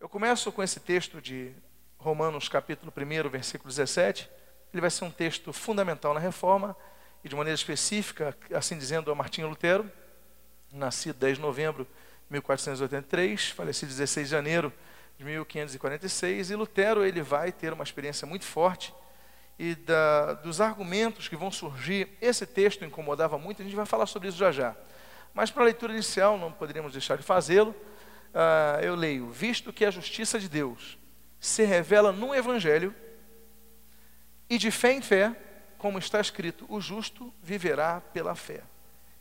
Eu começo com esse texto de Romanos, capítulo 1, versículo 17. Ele vai ser um texto fundamental na reforma e de maneira específica, assim dizendo, a Martinho Lutero, nascido 10 de novembro de 1483, falecido 16 de janeiro de 1546, e Lutero ele vai ter uma experiência muito forte e da, dos argumentos que vão surgir. Esse texto incomodava muito, a gente vai falar sobre isso já já. Mas para a leitura inicial, não poderíamos deixar de fazê-lo. Uh, eu leio: Visto que a justiça de Deus se revela no Evangelho, e de fé em fé, como está escrito, o justo viverá pela fé.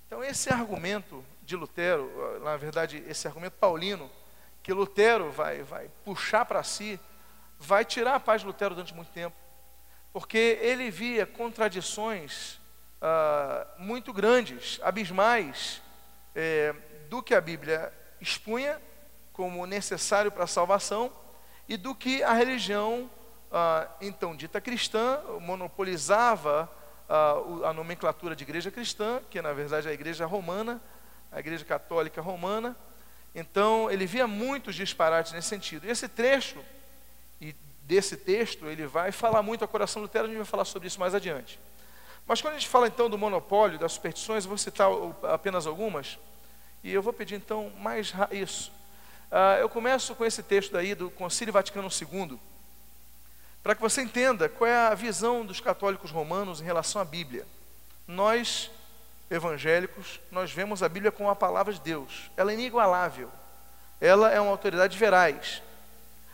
Então, esse argumento de Lutero, ah, na verdade, esse argumento paulino, que Lutero vai, vai puxar para si, vai tirar a paz de Lutero durante muito tempo, porque ele via contradições uh, muito grandes, abismais, é, do que a Bíblia expunha como necessário para a salvação e do que a religião, ah, então dita cristã, monopolizava ah, a nomenclatura de igreja cristã, que na verdade é a igreja romana, a igreja católica romana. Então ele via muitos disparates nesse sentido. E esse trecho e desse texto ele vai falar muito ao coração do Lutero, a gente vai falar sobre isso mais adiante. Mas quando a gente fala então do monopólio, das superstições, eu vou citar apenas algumas, e eu vou pedir então mais isso. Uh, eu começo com esse texto daí do Concílio Vaticano II, para que você entenda qual é a visão dos católicos romanos em relação à Bíblia. Nós, evangélicos, nós vemos a Bíblia como a palavra de Deus. Ela é inigualável. Ela é uma autoridade veraz.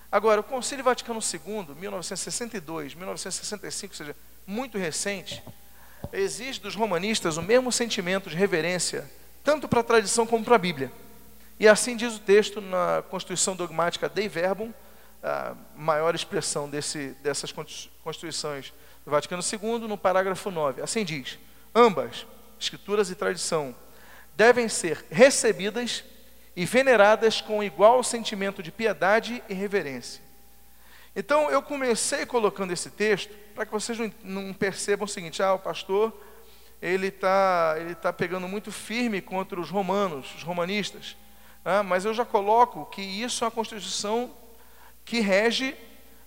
Agora, o Concílio Vaticano II, 1962, 1965, ou seja, muito recente, exige dos romanistas o mesmo sentimento de reverência, tanto para a tradição como para a Bíblia. E assim diz o texto na Constituição Dogmática Dei Verbum, a maior expressão desse, dessas constituições do Vaticano II, no parágrafo 9. Assim diz: ambas, escrituras e tradição, devem ser recebidas e veneradas com igual sentimento de piedade e reverência. Então, eu comecei colocando esse texto para que vocês não percebam o seguinte: ah, o pastor ele está ele tá pegando muito firme contra os romanos, os romanistas. Ah, mas eu já coloco que isso é uma constituição que rege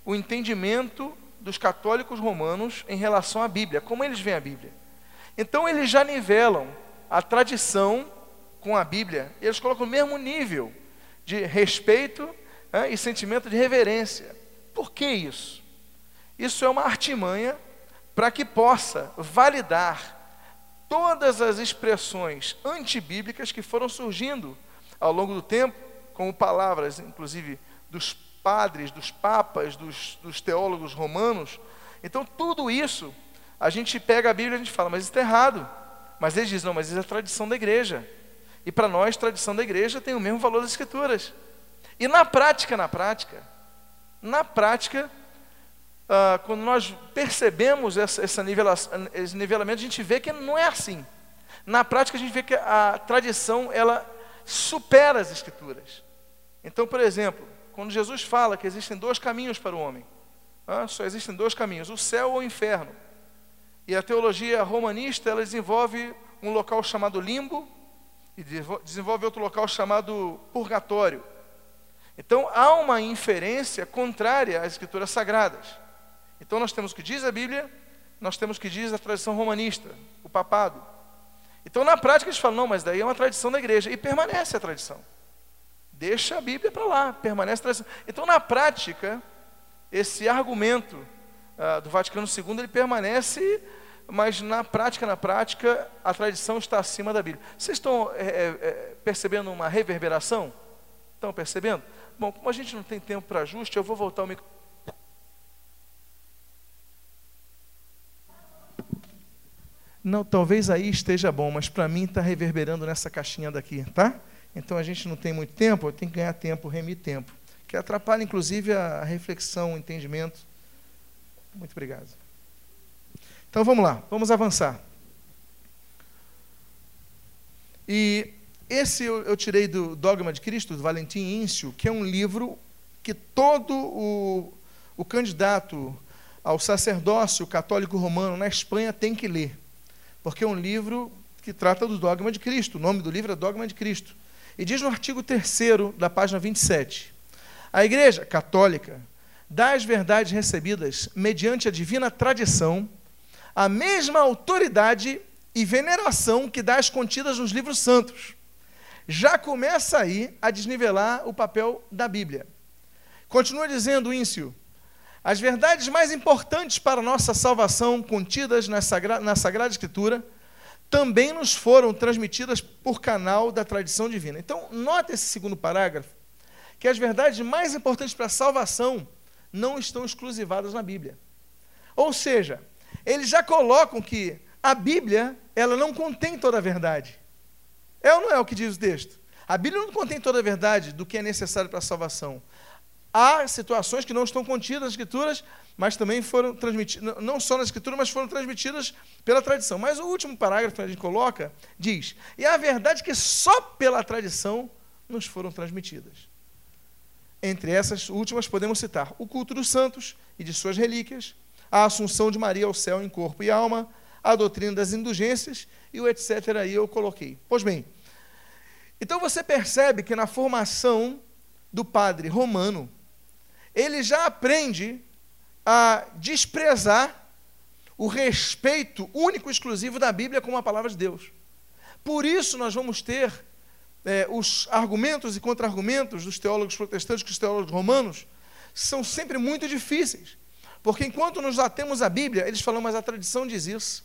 o entendimento dos católicos romanos em relação à Bíblia, como eles veem a Bíblia. Então eles já nivelam a tradição com a Bíblia, eles colocam o mesmo nível de respeito né, e sentimento de reverência. Por que isso? Isso é uma artimanha para que possa validar todas as expressões antibíblicas que foram surgindo ao longo do tempo, como palavras, inclusive, dos padres, dos papas, dos, dos teólogos romanos. Então, tudo isso, a gente pega a Bíblia e a gente fala, mas isso está errado. Mas eles dizem, não, mas isso é tradição da igreja. E para nós, tradição da igreja tem o mesmo valor das escrituras. E na prática, na prática, na prática, ah, quando nós percebemos essa, essa esse nivelamento, a gente vê que não é assim. Na prática, a gente vê que a tradição, ela supera as Escrituras. Então, por exemplo, quando Jesus fala que existem dois caminhos para o homem, ah, só existem dois caminhos, o céu ou o inferno. E a teologia romanista ela desenvolve um local chamado limbo e desenvolve outro local chamado purgatório. Então há uma inferência contrária às escrituras sagradas. Então nós temos o que diz a Bíblia, nós temos o que diz a tradição romanista, o papado. Então, na prática, eles falam: não, mas daí é uma tradição da igreja. E permanece a tradição. Deixa a Bíblia para lá, permanece a tradição. Então, na prática, esse argumento ah, do Vaticano II ele permanece, mas na prática, na prática, a tradição está acima da Bíblia. Vocês estão é, é, percebendo uma reverberação? Estão percebendo? Bom, como a gente não tem tempo para ajuste, eu vou voltar o microfone. Não, talvez aí esteja bom, mas para mim está reverberando nessa caixinha daqui, tá? Então a gente não tem muito tempo, eu tenho que ganhar tempo, remir tempo. Que atrapalha, inclusive, a reflexão, o entendimento. Muito obrigado. Então vamos lá, vamos avançar. E esse eu, eu tirei do Dogma de Cristo, do Valentim Íncio, que é um livro que todo o, o candidato ao sacerdócio católico romano na Espanha tem que ler porque é um livro que trata do dogma de Cristo. O nome do livro é Dogma de Cristo. E diz no artigo 3 da página 27: A Igreja Católica dá as verdades recebidas mediante a divina tradição a mesma autoridade e veneração que dá as contidas nos livros santos. Já começa aí a desnivelar o papel da Bíblia. Continua dizendo Íncio, as verdades mais importantes para a nossa salvação contidas na, Sagra na Sagrada Escritura também nos foram transmitidas por canal da tradição divina. Então, nota esse segundo parágrafo, que as verdades mais importantes para a salvação não estão exclusivadas na Bíblia. Ou seja, eles já colocam que a Bíblia, ela não contém toda a verdade. É ou não é o que diz o texto? A Bíblia não contém toda a verdade do que é necessário para a salvação. Há situações que não estão contidas nas Escrituras, mas também foram transmitidas, não só nas Escrituras, mas foram transmitidas pela tradição. Mas o último parágrafo que a gente coloca diz: e a verdade é que só pela tradição nos foram transmitidas. Entre essas últimas podemos citar o culto dos santos e de suas relíquias, a assunção de Maria ao céu em corpo e alma, a doutrina das indulgências e o etc. aí eu coloquei. Pois bem, então você percebe que na formação do padre romano, ele já aprende a desprezar o respeito único e exclusivo da Bíblia como a palavra de Deus. Por isso nós vamos ter é, os argumentos e contra-argumentos dos teólogos protestantes que os teólogos romanos são sempre muito difíceis. Porque enquanto nos atemos à Bíblia, eles falam, mas a tradição diz isso.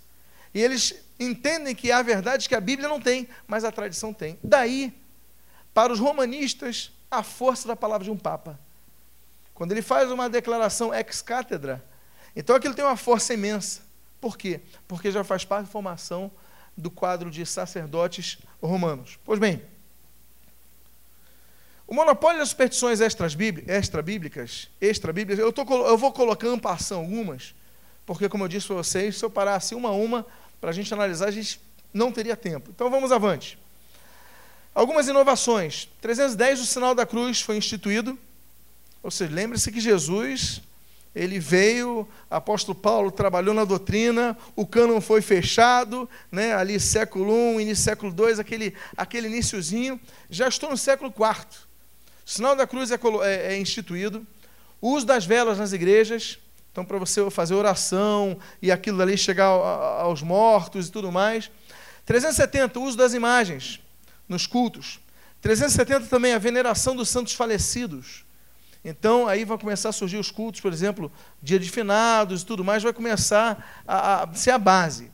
E eles entendem que há verdades que a Bíblia não tem, mas a tradição tem. Daí, para os romanistas, a força da palavra de um Papa. Quando ele faz uma declaração ex-cátedra, então aquilo tem uma força imensa. Por quê? Porque já faz parte da formação do quadro de sacerdotes romanos. Pois bem, o monopólio das superstições extra-bíblicas, extra-bíblicas, eu, eu vou colocando passão algumas, porque, como eu disse para vocês, se eu parasse uma a uma, para a gente analisar, a gente não teria tempo. Então vamos avante. Algumas inovações. 310, o sinal da cruz foi instituído. Ou seja, lembre-se que Jesus, ele veio, apóstolo Paulo trabalhou na doutrina, o cânon foi fechado, né, ali século I, início século II, aquele, aquele iníciozinho. Já estou no século IV. O sinal da cruz é, é, é instituído. O uso das velas nas igrejas, então, para você fazer oração e aquilo ali chegar aos mortos e tudo mais. 370, o uso das imagens nos cultos. 370 também a veneração dos santos falecidos. Então, aí vão começar a surgir os cultos, por exemplo, dia de finados e tudo mais, vai começar a, a ser a base.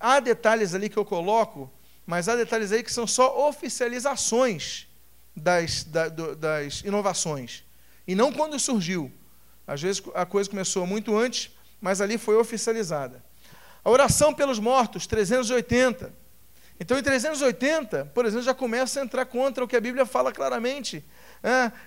Há detalhes ali que eu coloco, mas há detalhes aí que são só oficializações das, da, das inovações. E não quando surgiu. Às vezes a coisa começou muito antes, mas ali foi oficializada. A oração pelos mortos, 380. Então, em 380, por exemplo, já começa a entrar contra o que a Bíblia fala claramente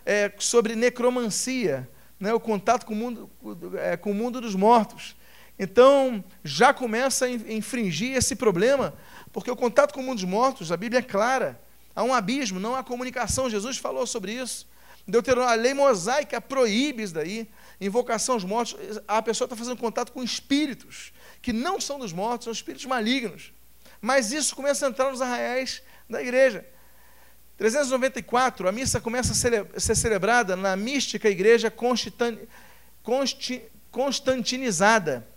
é, sobre necromancia, né, o contato com o, mundo, é, com o mundo dos mortos. Então, já começa a infringir esse problema, porque o contato com o mundo dos mortos, a Bíblia é clara. Há um abismo, não há comunicação. Jesus falou sobre isso. Deuteronômio, a lei mosaica proíbe isso daí invocação aos mortos, a pessoa está fazendo contato com espíritos que não são dos mortos, são espíritos malignos. Mas isso começa a entrar nos arraiais da igreja. 394, a missa começa a, ser celebrada na mística igreja constantinizada.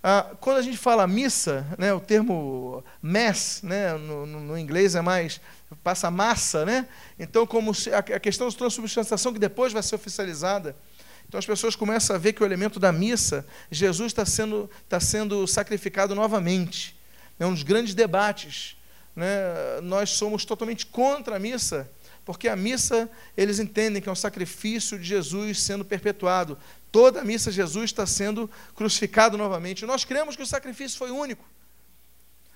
Ah, quando a gente fala missa, né, o termo mass, né, no, no, inglês é mais, passa massa, né? Então, como a, a questão da transubstanciação que depois vai ser oficializada, então as pessoas começam a ver que o elemento da missa, Jesus está sendo, está sendo sacrificado novamente. É um dos grandes debates. Né? Nós somos totalmente contra a missa, porque a missa, eles entendem que é um sacrifício de Jesus sendo perpetuado. Toda a missa, Jesus está sendo crucificado novamente. Nós cremos que o sacrifício foi único.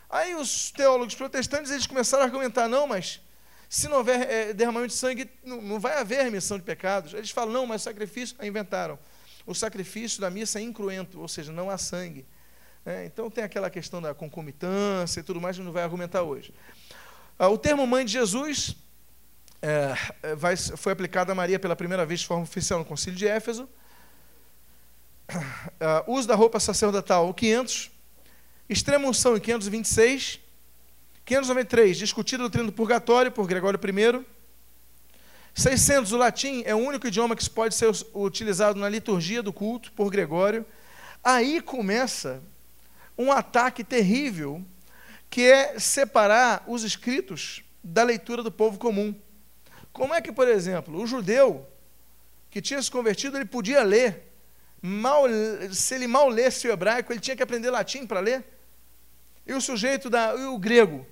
Aí os teólogos protestantes eles começaram a argumentar: não, mas se não houver é, derramamento de sangue, não, não, vai haver remissão de pecados. Eles falam, não, mas sacrifício, inventaram. O sacrifício da missa é incruento, ou seja, não há sangue. É, então tem aquela questão da concomitância e tudo mais, que não vai argumentar hoje. Ah, o termo mãe de Jesus é, é, vai, foi aplicado a Maria pela primeira vez de forma oficial no Concílio de Éfeso. Ah, uso da roupa sacerdotal, 500. Extrema unção, em 526. 593, discutida a doutrina do purgatório por Gregório I. 600, o latim é o único idioma que pode ser utilizado na liturgia do culto por Gregório. Aí começa um ataque terrível, que é separar os escritos da leitura do povo comum. Como é que, por exemplo, o judeu que tinha se convertido, ele podia ler. Mal, se ele mal lesse o hebraico, ele tinha que aprender latim para ler. E o sujeito da, e o grego,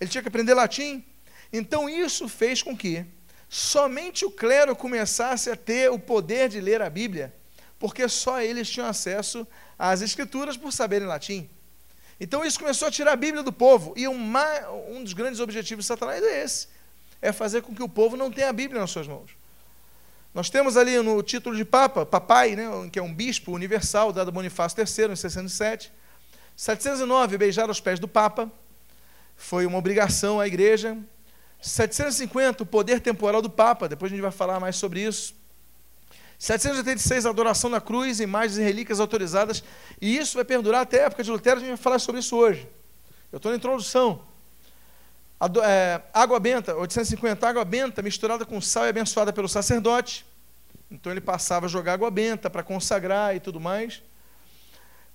ele tinha que aprender latim. Então isso fez com que somente o clero começasse a ter o poder de ler a Bíblia, porque só eles tinham acesso às escrituras por saberem latim. Então isso começou a tirar a Bíblia do povo. E uma, um dos grandes objetivos de Satanás é esse: é fazer com que o povo não tenha a Bíblia nas suas mãos. Nós temos ali no título de Papa, Papai, né, que é um bispo universal, dado a Bonifácio III, em 67. 709, beijar os pés do Papa. Foi uma obrigação à igreja. 750, o poder temporal do Papa. Depois a gente vai falar mais sobre isso. 786, adoração na cruz, imagens e relíquias autorizadas. E isso vai perdurar até a época de Lutero, a gente vai falar sobre isso hoje. Eu estou na introdução. É, água benta, 850, água benta misturada com sal e abençoada pelo sacerdote. Então ele passava a jogar água benta para consagrar e tudo mais.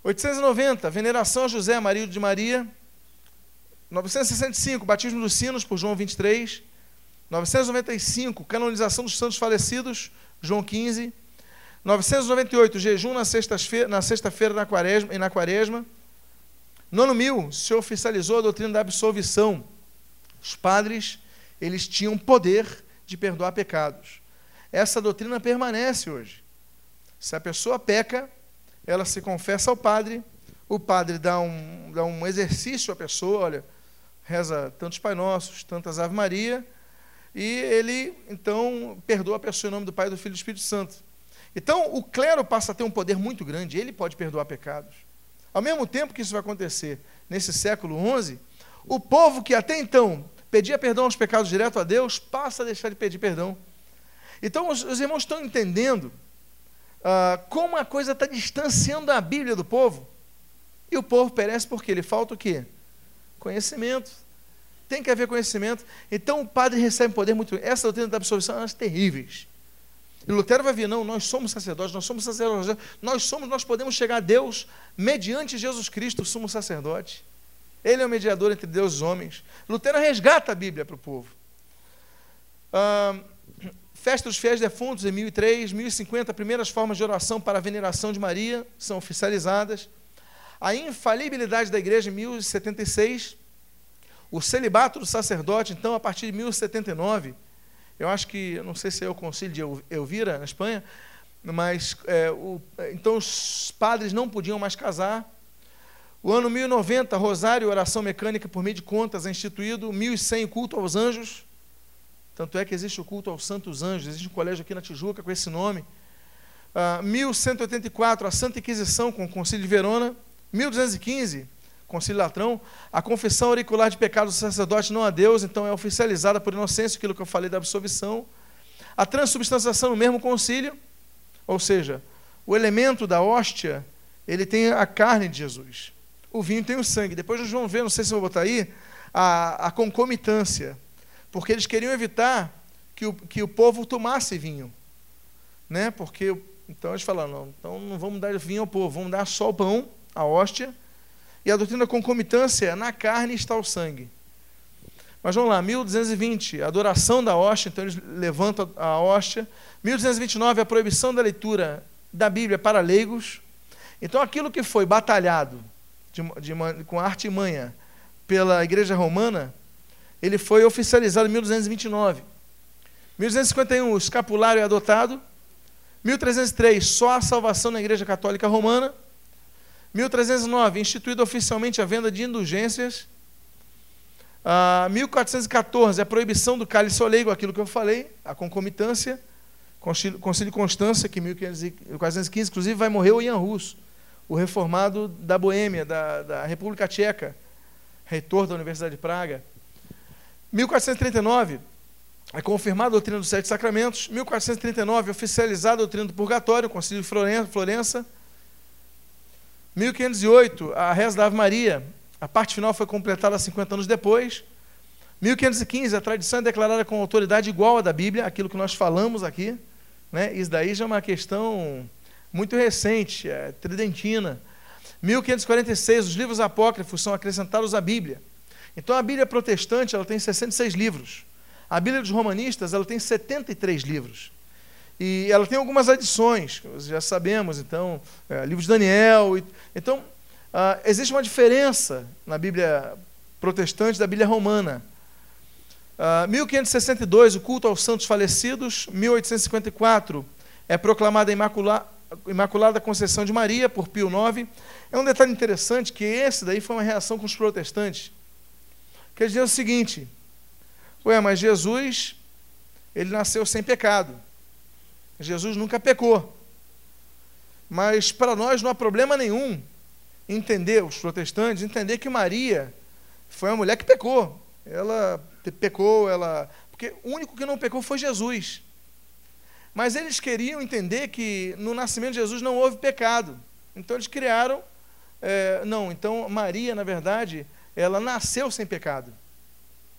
890, veneração a José, marido de Maria. 965, batismo dos sinos por João 23. 995, canonização dos santos falecidos João 15. 998, jejum na sexta-feira na, sexta na quaresma, e na quaresma. Nono mil, se oficializou a doutrina da absolvição. Os padres, eles tinham poder de perdoar pecados. Essa doutrina permanece hoje. Se a pessoa peca, ela se confessa ao padre, o padre dá um, dá um exercício à pessoa, olha, reza tantos Pai Nossos, tantas Ave Maria, e ele, então, perdoa a pessoa em nome do Pai, do Filho e do Espírito Santo. Então, o clero passa a ter um poder muito grande, ele pode perdoar pecados. Ao mesmo tempo que isso vai acontecer nesse século XI, o povo que até então pedia perdão aos pecados direto a Deus, passa a deixar de pedir perdão. Então, os, os irmãos estão entendendo uh, como a coisa está distanciando a Bíblia do povo. E o povo perece porque ele falta o quê? Conhecimento tem que haver conhecimento. Então o padre recebe poder muito. Essa doutrina da absolvição é terríveis. E Lutero vai vir, não, nós somos sacerdotes, nós somos sacerdotes, nós somos, nós podemos chegar a Deus mediante Jesus Cristo, sumo sacerdote. Ele é o mediador entre Deus e os homens. Lutero resgata a Bíblia para o povo. Ah, Festa dos Fiéis Defuntos, em 1003, 1050, primeiras formas de oração para a veneração de Maria são oficializadas. A infalibilidade da igreja, em 1076. O celibato do sacerdote, então, a partir de 1079, eu acho que, não sei se é o concílio de Elvira, na Espanha, mas é, o, então os padres não podiam mais casar. O ano 1090, rosário, oração mecânica por meio de contas é instituído. 1100, culto aos anjos. Tanto é que existe o culto aos santos anjos. Existe um colégio aqui na Tijuca com esse nome. Uh, 1184, a Santa Inquisição com o Concílio de Verona. 1215, concílio latrão, a confissão auricular de pecado do sacerdote não a Deus, então é oficializada por inocência, aquilo que eu falei da absolvição. A transubstanciação no mesmo concílio, ou seja, o elemento da hóstia, ele tem a carne de Jesus. O vinho tem o sangue. Depois nós vamos ver, não sei se eu vou botar aí, a, a concomitância. Porque eles queriam evitar que o, que o povo tomasse vinho. Né? Porque, então eles falaram, não, então não vamos dar vinho ao povo, vamos dar só o pão, a hóstia, e a doutrina concomitância, na carne está o sangue. Mas vamos lá, 1220, a adoração da hóstia, então eles levantam a hóstia. 1229, a proibição da leitura da Bíblia para leigos. Então aquilo que foi batalhado de, de, com arte e manha pela Igreja Romana, ele foi oficializado em 1229. 1251, o escapulário é adotado. 1303, só a salvação na Igreja Católica Romana. 1309, instituída oficialmente a venda de indulgências. Ah, 1414, a proibição do cálice oleigo, aquilo que eu falei, a concomitância. Concílio, Constância, que em 1415, inclusive, vai morrer o Ian Rus, o reformado da Boêmia, da, da República Tcheca, reitor da Universidade de Praga. 1439, é confirmada a doutrina dos sete sacramentos. 1439, oficializada a doutrina do purgatório, Concílio de Florença. 1508, a reza da Ave Maria. A parte final foi completada 50 anos depois. 1515, a tradição é declarada com autoridade igual à da Bíblia, aquilo que nós falamos aqui. Né? Isso daí já é uma questão muito recente, é tridentina. 1546, os livros apócrifos são acrescentados à Bíblia. Então a Bíblia protestante ela tem 66 livros. A Bíblia dos romanistas ela tem 73 livros. E ela tem algumas adições, já sabemos, então, é, livro de Daniel. E, então, uh, existe uma diferença na Bíblia protestante da Bíblia romana. Uh, 1562, o culto aos santos falecidos. 1854, é proclamada a Imaculada, Imaculada Conceição de Maria, por Pio IX. É um detalhe interessante que esse daí foi uma reação com os protestantes. Quer dizer o seguinte: ué, mas Jesus, ele nasceu sem pecado. Jesus nunca pecou. Mas para nós não há problema nenhum entender, os protestantes, entender que Maria foi uma mulher que pecou. Ela pecou, ela. Porque o único que não pecou foi Jesus. Mas eles queriam entender que no nascimento de Jesus não houve pecado. Então eles criaram. É, não, então Maria, na verdade, ela nasceu sem pecado.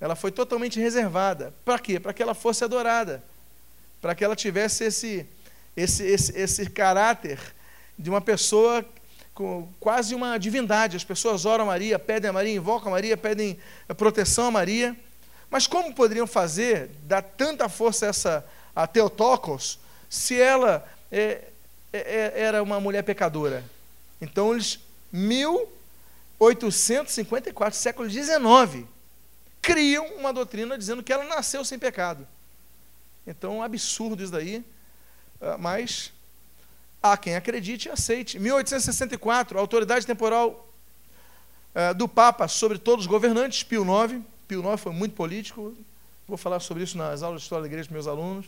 Ela foi totalmente reservada. Para quê? Para que ela fosse adorada. Para que ela tivesse esse, esse, esse, esse caráter de uma pessoa com quase uma divindade. As pessoas oram a Maria, pedem a Maria, invocam a Maria, pedem proteção a Maria. Mas como poderiam fazer, dar tanta força a essa a Teotocos, se ela é, é, é era uma mulher pecadora? Então eles, 1854, século XIX, criam uma doutrina dizendo que ela nasceu sem pecado. Então, um absurdo isso daí, ah, mas Há quem acredite e aceite. 1864, a autoridade temporal uh, do Papa sobre todos os governantes, Pio IX. Pio IX foi muito político. Vou falar sobre isso nas aulas de História da Igreja com meus alunos.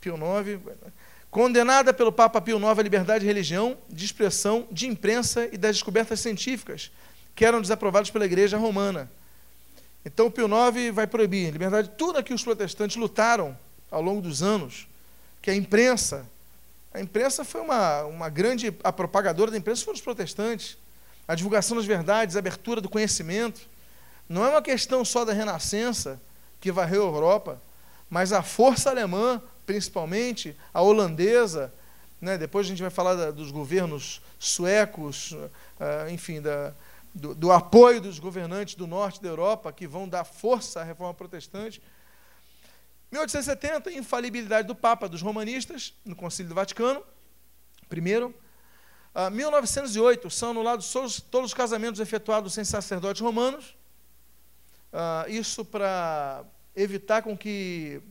Pio IX. Condenada pelo Papa Pio IX a liberdade de religião, de expressão, de imprensa e das descobertas científicas, que eram desaprovadas pela Igreja Romana. Então, Pio IX vai proibir liberdade tudo aquilo que os protestantes lutaram ao longo dos anos, que a imprensa, a imprensa foi uma, uma grande. A propagadora da imprensa foram os protestantes. A divulgação das verdades, a abertura do conhecimento. Não é uma questão só da renascença que varreu a Europa, mas a força alemã, principalmente, a holandesa. Né? Depois a gente vai falar da, dos governos suecos, uh, enfim, da, do, do apoio dos governantes do norte da Europa, que vão dar força à reforma protestante. 1870, infalibilidade do Papa dos romanistas no Concílio do Vaticano. Primeiro. Uh, ah, 1908, são anulados todos, todos, os casamentos efetuados sem sacerdotes romanos. Uh, isso para evitar com que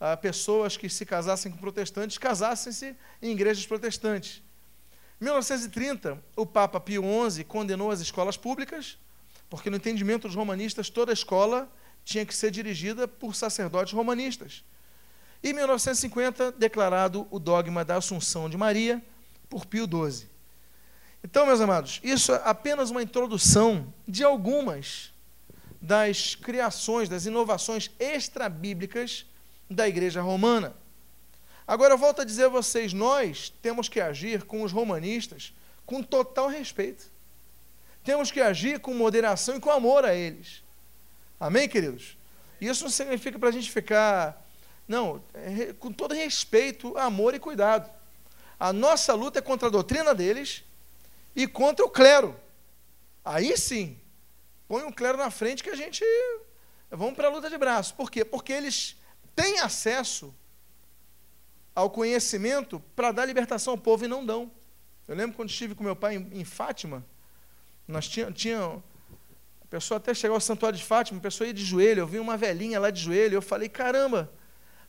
uh, pessoas que se casassem com protestantes casassem-se em igrejas protestantes. 1930, o Papa Pio XI condenou as escolas públicas, porque no entendimento dos romanistas toda escola tinha que ser dirigida por sacerdotes romanistas. Em 1950, declarado o dogma da Assunção de Maria por Pio XII. Então, meus amados, isso é apenas uma introdução de algumas das criações, das inovações extrabíblicas da Igreja Romana. Agora, eu volto a dizer a vocês: nós temos que agir com os romanistas com total respeito. Temos que agir com moderação e com amor a eles. Amém, queridos? Isso não significa para a gente ficar. Não, é, com todo respeito, amor e cuidado. A nossa luta é contra a doutrina deles e contra o clero. Aí sim, põe o clero na frente que a gente. Vamos para a luta de braço. Por quê? Porque eles têm acesso ao conhecimento para dar libertação ao povo e não dão. Eu lembro quando estive com meu pai em, em Fátima, nós tínhamos. Tinha, a pessoa até chegar ao santuário de Fátima, a pessoa ia de joelho, eu vi uma velhinha lá de joelho, eu falei, caramba,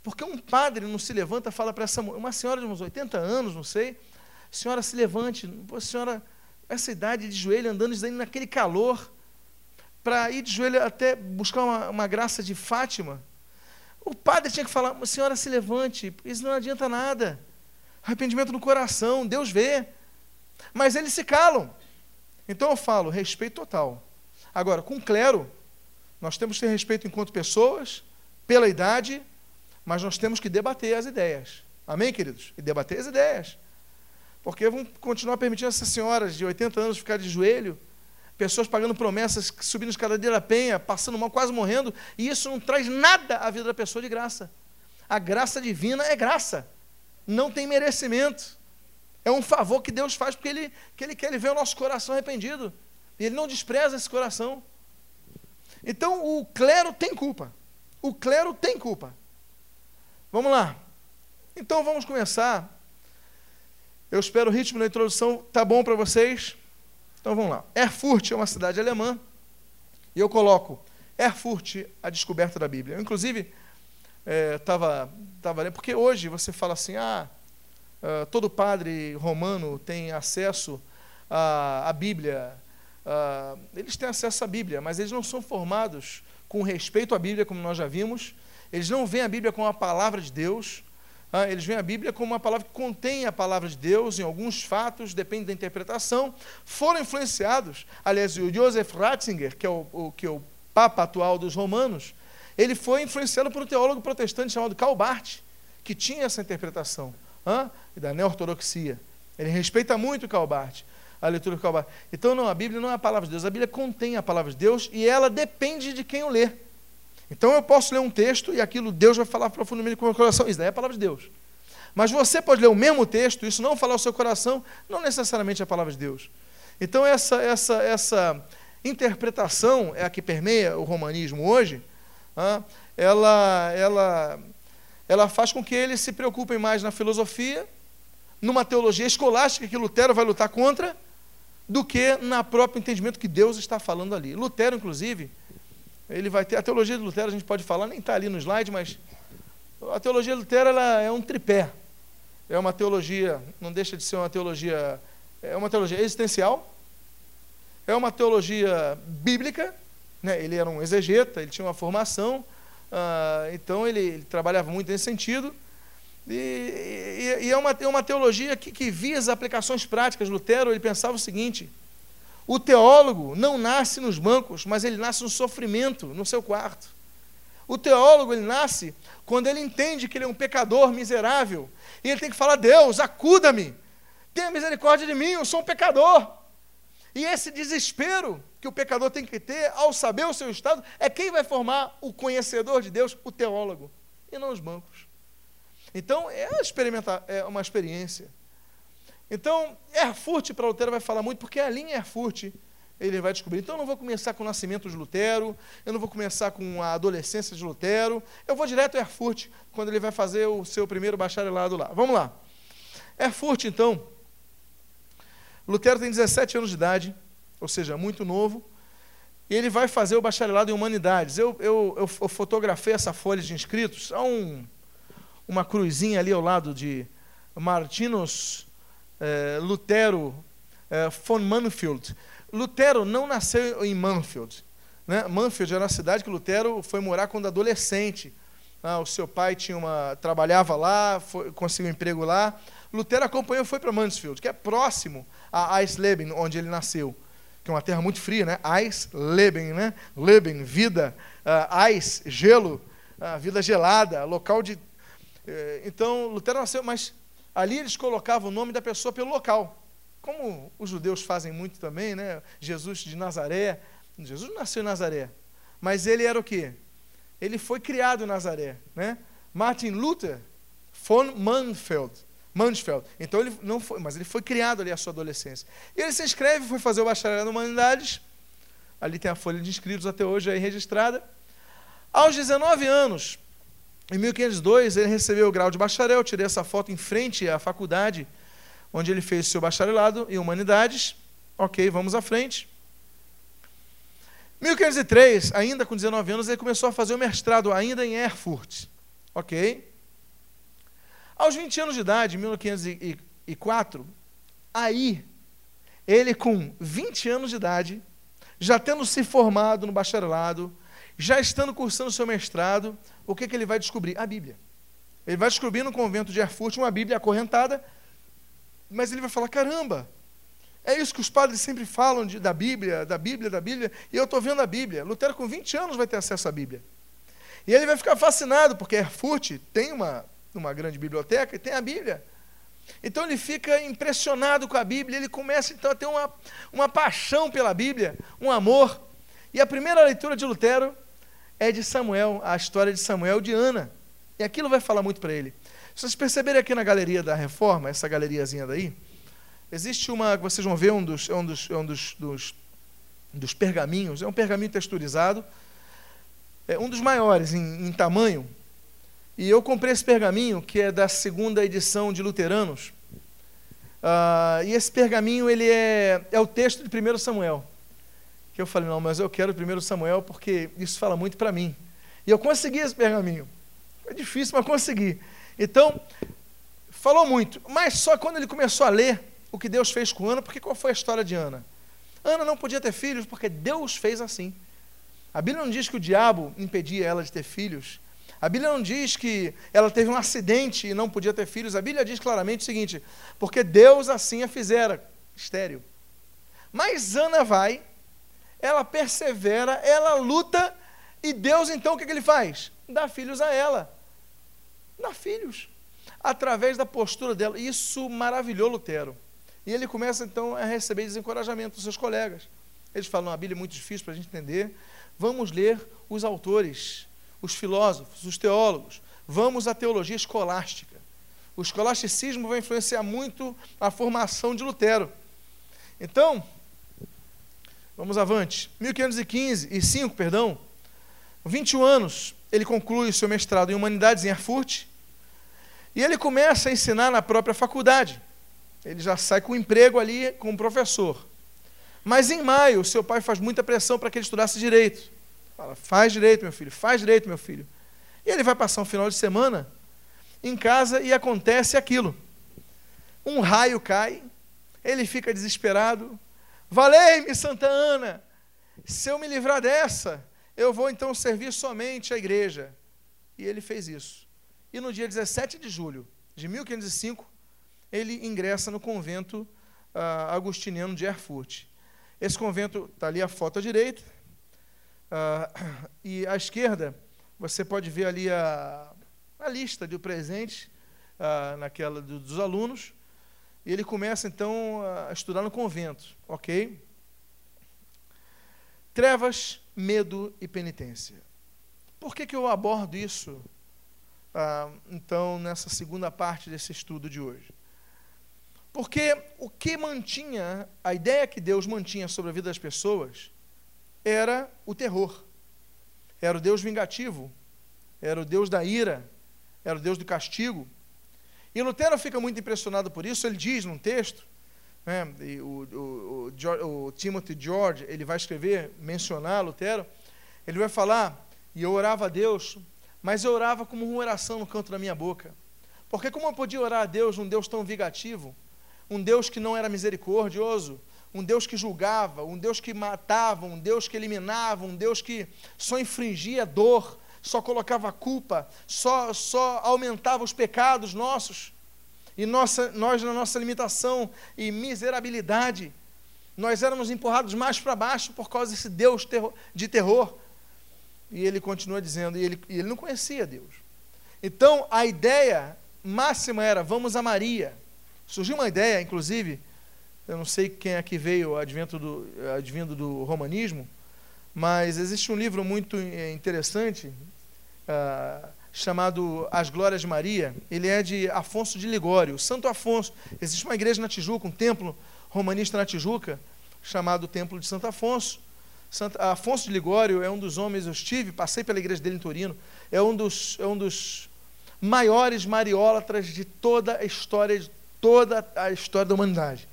porque um padre não se levanta e fala para essa uma senhora de uns 80 anos, não sei, senhora se levante, pô, senhora, essa idade de joelho, andando naquele calor, para ir de joelho até buscar uma, uma graça de Fátima. O padre tinha que falar, senhora se levante, isso não adianta nada. Arrependimento no coração, Deus vê. Mas eles se calam. Então eu falo, respeito total. Agora, com clero, nós temos que ter respeito enquanto pessoas, pela idade, mas nós temos que debater as ideias. Amém, queridos? E debater as ideias. Porque vão continuar permitindo essas senhoras de 80 anos ficar de joelho. pessoas pagando promessas, subindo escadadeira da penha, passando mal, quase morrendo, e isso não traz nada à vida da pessoa de graça. A graça divina é graça, não tem merecimento. É um favor que Deus faz porque Ele, que ele quer ele ver o nosso coração arrependido. E Ele não despreza esse coração. Então o clero tem culpa. O clero tem culpa. Vamos lá. Então vamos começar. Eu espero o ritmo da introdução tá bom para vocês. Então vamos lá. Erfurt é uma cidade alemã. E eu coloco Erfurt, a descoberta da Bíblia. Eu, inclusive, estava é, tava, porque hoje você fala assim, ah, uh, todo padre romano tem acesso à, à Bíblia, uh, eles têm acesso à Bíblia, mas eles não são formados com respeito à Bíblia, como nós já vimos, eles não veem a Bíblia como a palavra de Deus, ah, eles veem a Bíblia como uma palavra que contém a palavra de Deus, em alguns fatos, depende da interpretação, foram influenciados. Aliás, o Joseph Ratzinger, que é o, o, que é o Papa atual dos romanos, ele foi influenciado por um teólogo protestante chamado Karl Barth, que tinha essa interpretação da neo-ortodoxia. Ele respeita muito Karl Barth, a leitura do Barth. Então, não, a Bíblia não é a palavra de Deus, a Bíblia contém a palavra de Deus e ela depende de quem o lê. Então eu posso ler um texto e aquilo Deus vai falar profundamente com o meu coração. Isso daí é a palavra de Deus. Mas você pode ler o mesmo texto, isso não falar o seu coração, não necessariamente é a palavra de Deus. Então essa, essa, essa interpretação é a que permeia o romanismo hoje. Ah, ela, ela, ela faz com que eles se preocupem mais na filosofia, numa teologia escolástica que Lutero vai lutar contra, do que na próprio entendimento que Deus está falando ali. Lutero, inclusive, ele vai ter a teologia de Lutero, a gente pode falar, nem está ali no slide, mas a teologia de Lutero ela é um tripé. É uma teologia, não deixa de ser uma teologia, é uma teologia existencial, é uma teologia bíblica, né? ele era um exegeta, ele tinha uma formação, uh, então ele, ele, trabalhava muito nesse sentido, e, e, e é, uma, é uma teologia que, que via as aplicações práticas. Lutero ele pensava o seguinte: o teólogo não nasce nos bancos, mas ele nasce no sofrimento, no seu quarto. O teólogo ele nasce quando ele entende que ele é um pecador miserável e ele tem que falar: Deus, acuda-me, tenha misericórdia de mim, eu sou um pecador. E esse desespero que o pecador tem que ter ao saber o seu estado é quem vai formar o conhecedor de Deus, o teólogo, e não os bancos. Então é, experimentar, é uma experiência. Então, Erfurt para Lutero vai falar muito, porque ali em Erfurt ele vai descobrir. Então, eu não vou começar com o nascimento de Lutero, eu não vou começar com a adolescência de Lutero, eu vou direto a Erfurt, quando ele vai fazer o seu primeiro bacharelado lá. Vamos lá. Erfurt, então, Lutero tem 17 anos de idade, ou seja, muito novo, e ele vai fazer o bacharelado em Humanidades. Eu, eu, eu, eu fotografei essa folha de inscritos, há um, uma cruzinha ali ao lado de Martinus é, Lutero é, von Manfield. Lutero não nasceu em Manfield. Né? Manfield era uma cidade que Lutero foi morar quando adolescente. Ah, o seu pai tinha uma, trabalhava lá, foi, conseguiu um emprego lá. Lutero acompanhou e foi para Mansfield, que é próximo a Eisleben, onde ele nasceu, que é uma terra muito fria, né? Eisleben, né? Leben, vida, uh, Eis, gelo, uh, vida gelada, local de. Uh, então, Lutero nasceu, mas Ali eles colocavam o nome da pessoa pelo local. Como os judeus fazem muito também, né? Jesus de Nazaré. Jesus nasceu em Nazaré. Mas ele era o quê? Ele foi criado em Nazaré, né? Martin Luther von Mansfeld. Mansfeld. Então ele não foi, mas ele foi criado ali a sua adolescência. E ele se inscreve, foi fazer o bacharelado em humanidades. Ali tem a folha de inscritos até hoje aí registrada. Aos 19 anos, em 1502, ele recebeu o grau de bacharel. Tirei essa foto em frente à faculdade, onde ele fez seu bacharelado em humanidades. Ok, vamos à frente. 1503, ainda com 19 anos, ele começou a fazer o mestrado, ainda em Erfurt. Ok? Aos 20 anos de idade, em 1504, aí, ele com 20 anos de idade, já tendo se formado no bacharelado, já estando cursando seu mestrado, o que, que ele vai descobrir? A Bíblia. Ele vai descobrir no convento de Erfurt uma Bíblia acorrentada, mas ele vai falar: caramba, é isso que os padres sempre falam de, da Bíblia, da Bíblia, da Bíblia, e eu estou vendo a Bíblia. Lutero, com 20 anos, vai ter acesso à Bíblia. E ele vai ficar fascinado, porque Erfurt tem uma, uma grande biblioteca e tem a Bíblia. Então ele fica impressionado com a Bíblia, ele começa então a ter uma, uma paixão pela Bíblia, um amor. E a primeira leitura de Lutero é de Samuel, a história de Samuel de Ana. E aquilo vai falar muito para ele. Se vocês perceberem aqui na galeria da Reforma, essa galeriazinha daí, existe uma, vocês vão ver um dos, é um dos, é um dos, dos, dos pergaminhos, é um pergaminho texturizado, é um dos maiores em, em tamanho. E eu comprei esse pergaminho, que é da segunda edição de Luteranos. Uh, e esse pergaminho ele é, é o texto de 1 Samuel. Que eu falei, não, mas eu quero 1 Samuel porque isso fala muito para mim. E eu consegui esse pergaminho. Foi difícil, mas consegui. Então, falou muito. Mas só quando ele começou a ler o que Deus fez com Ana, porque qual foi a história de Ana? Ana não podia ter filhos porque Deus fez assim. A Bíblia não diz que o diabo impedia ela de ter filhos. A Bíblia não diz que ela teve um acidente e não podia ter filhos. A Bíblia diz claramente o seguinte: porque Deus assim a fizera, estéreo. Mas Ana vai, ela persevera, ela luta, e Deus então o que, que ele faz? Dá filhos a ela. Dá filhos. Através da postura dela. Isso maravilhou Lutero. E ele começa então a receber desencorajamento dos seus colegas. Eles falam: a Bíblia é muito difícil para a gente entender. Vamos ler os autores, os filósofos, os teólogos. Vamos à teologia escolástica. O escolasticismo vai influenciar muito a formação de Lutero. Então, vamos avante. 1515 e 5, perdão. 21 anos, ele conclui o seu mestrado em Humanidades em Erfurt. E ele começa a ensinar na própria faculdade. Ele já sai com emprego ali como professor. Mas em maio, seu pai faz muita pressão para que ele estudasse direito. Fala, faz direito, meu filho, faz direito, meu filho. E ele vai passar um final de semana em casa e acontece aquilo. Um raio cai, ele fica desesperado. Valei-me, Santa Ana! Se eu me livrar dessa, eu vou então servir somente a igreja. E ele fez isso. E no dia 17 de julho de 1505, ele ingressa no convento uh, agustiniano de Erfurt. Esse convento, está ali a foto à direita, uh, e à esquerda você pode ver ali a, a lista de presentes uh, naquela do, dos alunos. E ele começa então a estudar no convento, ok? Trevas, medo e penitência. Por que, que eu abordo isso, ah, então, nessa segunda parte desse estudo de hoje? Porque o que mantinha, a ideia que Deus mantinha sobre a vida das pessoas, era o terror. Era o Deus vingativo, era o Deus da ira, era o Deus do castigo. E Lutero fica muito impressionado por isso, ele diz num texto, né, o, o, o, o, Timothy George, ele vai escrever, mencionar Lutero, ele vai falar, e eu orava a Deus, mas eu orava como uma oração no canto da minha boca. Porque como eu podia orar a Deus, um Deus tão vingativo, um Deus que não era misericordioso, um Deus que julgava, um Deus que matava, um Deus que eliminava, um Deus que só infringia dor, só colocava culpa, só, só aumentava os pecados nossos. E nossa, nós, na nossa limitação e miserabilidade, nós éramos empurrados mais para baixo por causa desse Deus de terror. E ele continua dizendo, e ele, e ele não conhecia Deus. Então, a ideia máxima era: vamos a Maria Surgiu uma ideia, inclusive, eu não sei quem aqui veio advento do, advindo do romanismo, mas existe um livro muito eh, interessante uh, chamado As Glórias de Maria. Ele é de Afonso de Ligório, Santo Afonso. Existe uma igreja na Tijuca, um templo romanista na Tijuca, chamado Templo de Santo Afonso. Santo, Afonso de Ligório é um dos homens, eu estive, passei pela igreja dele em Torino, é um dos, é um dos maiores mariólatras de toda a história, de toda a história da humanidade.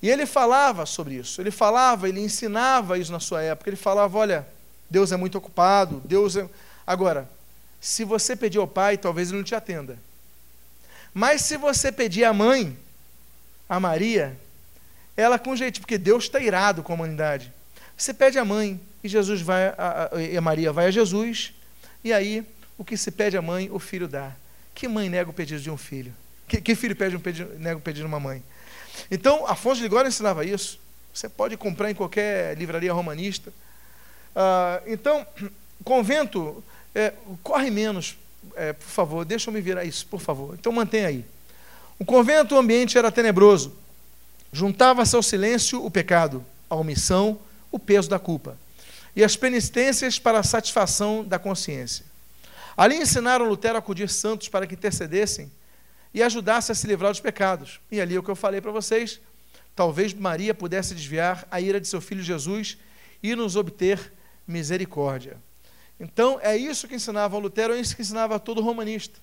E ele falava sobre isso, ele falava, ele ensinava isso na sua época. Ele falava: olha, Deus é muito ocupado, Deus é. Agora, se você pedir ao pai, talvez ele não te atenda. Mas se você pedir à mãe, a Maria, ela com jeito, porque Deus está irado com a humanidade. Você pede à mãe, e Jesus vai, a, a, e a Maria vai a Jesus, e aí o que se pede à mãe, o filho dá. Que mãe nega o pedido de um filho? Que, que filho pede um pedido, nega um pedido de uma mãe? Então, Afonso de Ligório ensinava isso. Você pode comprar em qualquer livraria romanista. Ah, então, convento, é, corre menos, é, por favor, deixa eu me virar isso, por favor. Então, mantenha aí. O convento, o ambiente era tenebroso. Juntava-se ao silêncio o pecado, a omissão, o peso da culpa e as penitências para a satisfação da consciência. Ali ensinaram Lutero a acudir santos para que intercedessem e ajudassem a se livrar dos pecados. E ali é o que eu falei para vocês. Talvez Maria pudesse desviar a ira de seu filho Jesus e nos obter misericórdia. Então, é isso que ensinava Lutero, é isso que ensinava todo romanista.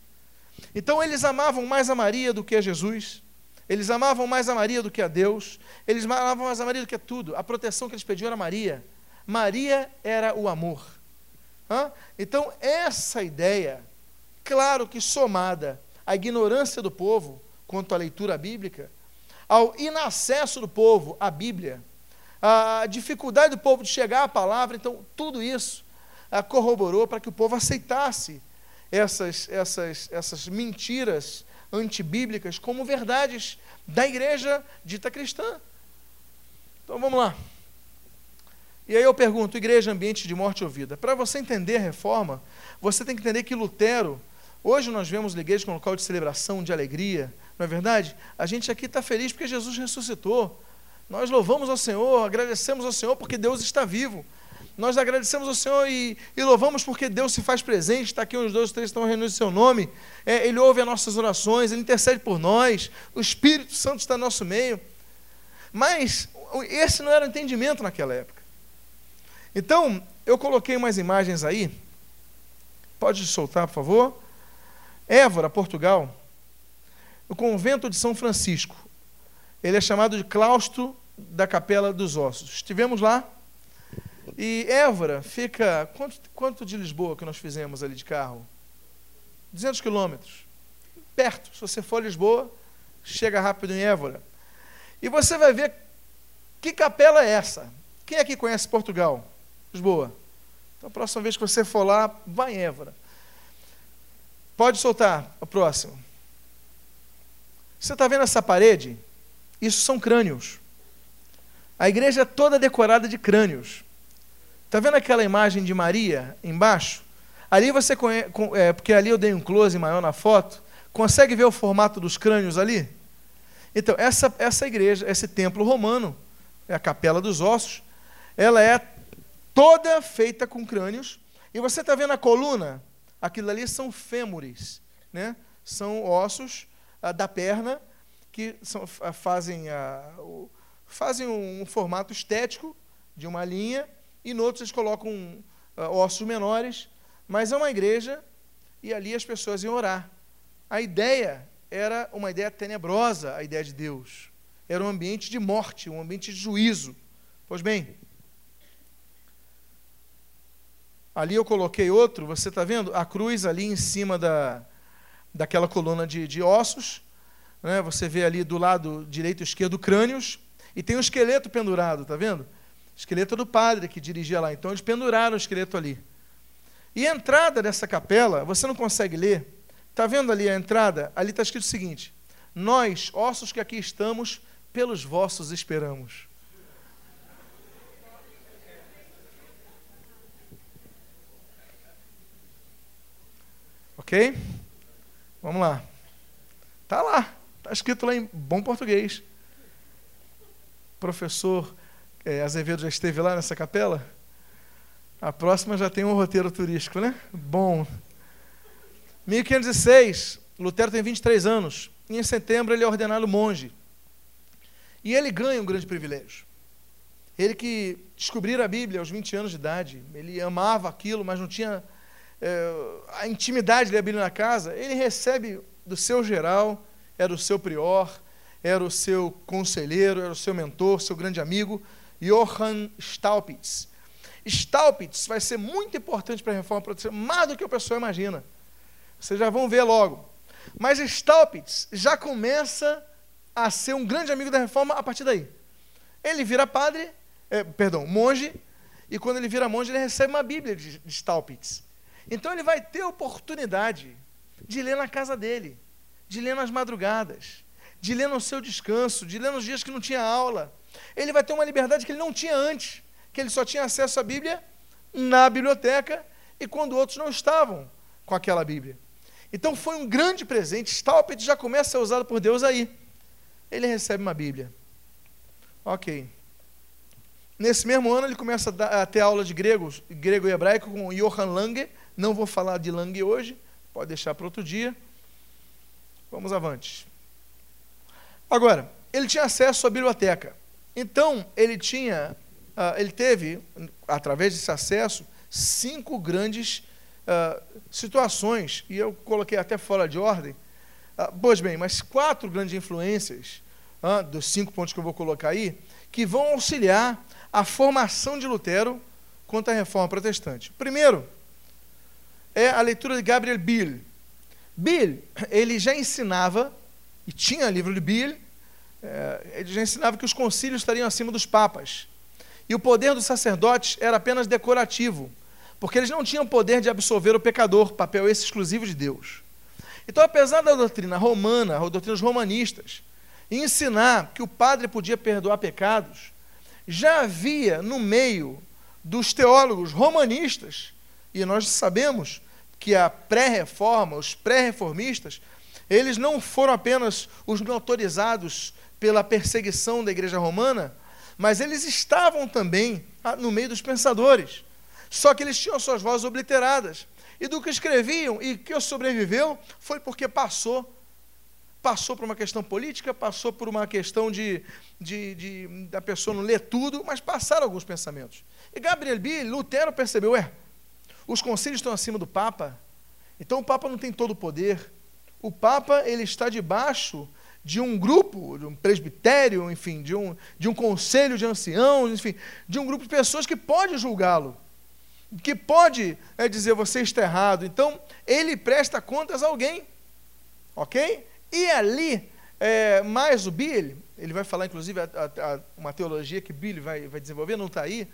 Então, eles amavam mais a Maria do que a Jesus, eles amavam mais a Maria do que a Deus, eles amavam mais a Maria do que a tudo. A proteção que eles pediam era Maria. Maria era o amor. Hã? Então, essa ideia, claro que somada à ignorância do povo quanto à leitura bíblica, ao inacesso do povo à Bíblia, a dificuldade do povo de chegar à palavra, então, tudo isso a, corroborou para que o povo aceitasse essas, essas, essas mentiras antibíblicas como verdades da igreja dita cristã. Então vamos lá. E aí eu pergunto, igreja, ambiente de morte ou vida? Para você entender a reforma, você tem que entender que Lutero, hoje nós vemos a igreja como local de celebração, de alegria, não é verdade? A gente aqui está feliz porque Jesus ressuscitou. Nós louvamos ao Senhor, agradecemos ao Senhor porque Deus está vivo. Nós agradecemos ao Senhor e, e louvamos porque Deus se faz presente, está aqui os dois, três estão reunidos em seu nome. É, ele ouve as nossas orações, ele intercede por nós, o Espírito Santo está no nosso meio. Mas esse não era o entendimento naquela época. Então, eu coloquei umas imagens aí. Pode soltar, por favor. Évora, Portugal. O convento de São Francisco. Ele é chamado de claustro da Capela dos Ossos. Estivemos lá. E Évora fica. Quanto, quanto de Lisboa que nós fizemos ali de carro? 200 quilômetros. Perto. Se você for Lisboa, chega rápido em Évora. E você vai ver que capela é essa. Quem aqui conhece Portugal? Lisboa. Então, a próxima vez que você for lá, vá em Évora. Pode soltar o próximo. Você está vendo essa parede? Isso são crânios. A igreja é toda decorada de crânios. Está vendo aquela imagem de Maria embaixo? Ali você conhece, é, porque ali eu dei um close maior na foto. Consegue ver o formato dos crânios ali? Então, essa, essa igreja, esse templo romano, é a Capela dos Ossos, ela é toda feita com crânios. E você está vendo a coluna? Aquilo ali são fêmures, né? são ossos ah, da perna que são, ah, fazem, ah, o, fazem um, formato estético de uma linha, e em outros eles colocam ossos menores, mas é uma igreja e ali as pessoas iam orar. A ideia era uma ideia tenebrosa, a ideia de Deus. Era um ambiente de morte, um ambiente de juízo. Pois bem, Ali eu coloquei outro, você está vendo? A cruz ali em cima da, daquela coluna de, de ossos. Né? Você vê ali do lado direito e esquerdo crânios. E tem um esqueleto pendurado, está vendo? Esqueleto do padre que dirigia lá. Então eles penduraram o esqueleto ali. E a entrada dessa capela, você não consegue ler. Está vendo ali a entrada? Ali está escrito o seguinte: Nós, ossos que aqui estamos, pelos vossos esperamos. Ok? Vamos lá. Tá lá. Está escrito lá em bom português. Professor é, Azevedo já esteve lá nessa capela? A próxima já tem um roteiro turístico, né? Bom. 1506, Lutero tem 23 anos. E em setembro ele é ordenado monge. E ele ganha um grande privilégio. Ele que descobriu a Bíblia aos 20 anos de idade, ele amava aquilo, mas não tinha a intimidade da Bíblia na casa, ele recebe do seu geral, era o seu prior, era o seu conselheiro, era o seu mentor, seu grande amigo, Johann Staupitz. Staupitz vai ser muito importante para a reforma protestante, mais do que o pessoal imagina. Vocês já vão ver logo. Mas Staupitz já começa a ser um grande amigo da reforma a partir daí. Ele vira padre, é, perdão, monge, e quando ele vira monge, ele recebe uma Bíblia de, de Staupitz. Então ele vai ter oportunidade de ler na casa dele, de ler nas madrugadas, de ler no seu descanso, de ler nos dias que não tinha aula. Ele vai ter uma liberdade que ele não tinha antes, que ele só tinha acesso à Bíblia na biblioteca e quando outros não estavam com aquela Bíblia. Então foi um grande presente. Stalpet já começa a ser usado por Deus aí. Ele recebe uma Bíblia. Ok. Nesse mesmo ano ele começa a, a ter aula de grego, grego e hebraico com Johann Lange. Não vou falar de Lange hoje, pode deixar para outro dia. Vamos avante. Agora, ele tinha acesso à biblioteca. Então, ele tinha, uh, ele teve, através desse acesso, cinco grandes uh, situações, e eu coloquei até fora de ordem. Uh, pois bem, mas quatro grandes influências, dos cinco pontos que eu vou colocar aí, que vão auxiliar a formação de Lutero contra a reforma protestante. Primeiro, é a leitura de Gabriel Bill. Bill, ele já ensinava, e tinha livro de Bill, é, ele já ensinava que os concílios estariam acima dos papas. E o poder dos sacerdotes era apenas decorativo, porque eles não tinham poder de absolver o pecador, papel esse exclusivo de Deus. Então, apesar da doutrina romana, ou doutrinas romanistas, ensinar que o padre podia perdoar pecados, já havia no meio dos teólogos romanistas, e nós sabemos que a pré-reforma, os pré-reformistas, eles não foram apenas os autorizados pela perseguição da igreja romana, mas eles estavam também ah, no meio dos pensadores. Só que eles tinham suas vozes obliteradas. E do que escreviam e que sobreviveu foi porque passou. Passou por uma questão política, passou por uma questão de, de, de da pessoa não ler tudo, mas passaram alguns pensamentos. E Gabriel B. Lutero percebeu, é, os conselhos estão acima do Papa, então o Papa não tem todo o poder. O Papa ele está debaixo de um grupo, de um presbitério, enfim, de um, de um conselho de anciãos, enfim, de um grupo de pessoas que pode julgá-lo, que pode é, dizer você está errado. Então, ele presta contas a alguém, ok? E ali, é, mais o Billy, ele vai falar inclusive a, a, a, uma teologia que Billy vai, vai desenvolver, não está aí,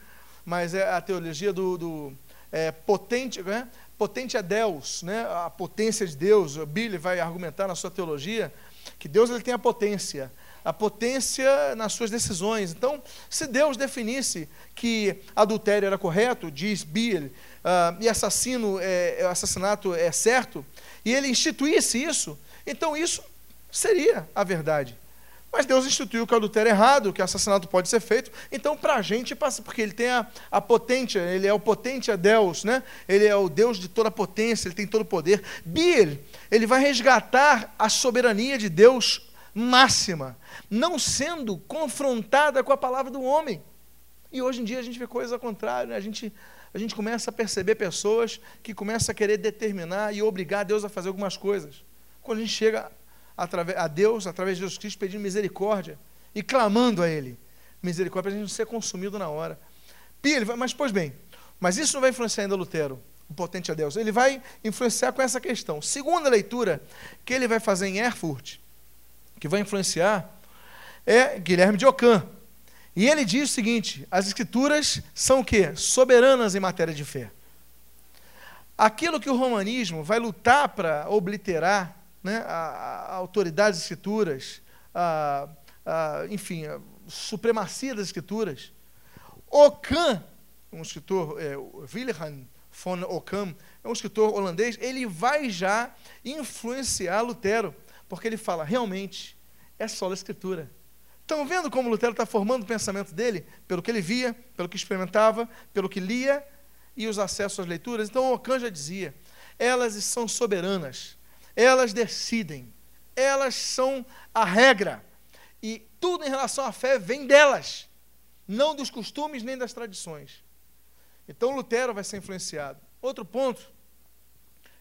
mas é a teologia do, do é, potente, né? potente é Deus, né? a potência de Deus. O Billy vai argumentar na sua teologia que Deus ele tem a potência, a potência nas suas decisões. Então, se Deus definisse que adultério era correto, diz Bill, uh, e assassino é, assassinato é certo, e ele instituísse isso, então isso seria a verdade. Mas Deus instituiu que o adultério é errado, que o assassinato pode ser feito. Então, para a gente, passa, porque ele tem a, a potência, ele é o potente a Deus, né? ele é o Deus de toda a potência, ele tem todo o poder. Biel, ele vai resgatar a soberania de Deus máxima, não sendo confrontada com a palavra do homem. E hoje em dia a gente vê coisas ao contrário, né? a, gente, a gente começa a perceber pessoas que começam a querer determinar e obrigar Deus a fazer algumas coisas. Quando a gente chega a Deus, através de Jesus Cristo, pedindo misericórdia e clamando a Ele. Misericórdia para a gente não ser consumido na hora. Mas, pois bem, mas isso não vai influenciar ainda Lutero, o potente a Deus. Ele vai influenciar com essa questão. Segunda leitura que ele vai fazer em Erfurt, que vai influenciar, é Guilherme de Ockham. E ele diz o seguinte: as escrituras são o quê? Soberanas em matéria de fé. Aquilo que o romanismo vai lutar para obliterar né, a, a autoridade das escrituras, a, a, enfim, a supremacia das escrituras. Ockham, um escritor, é, Wilhelm von Ockham, é um escritor holandês, ele vai já influenciar Lutero, porque ele fala, realmente, é só a escritura. Estão vendo como Lutero está formando o pensamento dele? Pelo que ele via, pelo que experimentava, pelo que lia e os acessos às leituras. Então, Ockham já dizia, elas são soberanas elas decidem, elas são a regra. E tudo em relação à fé vem delas, não dos costumes nem das tradições. Então Lutero vai ser influenciado. Outro ponto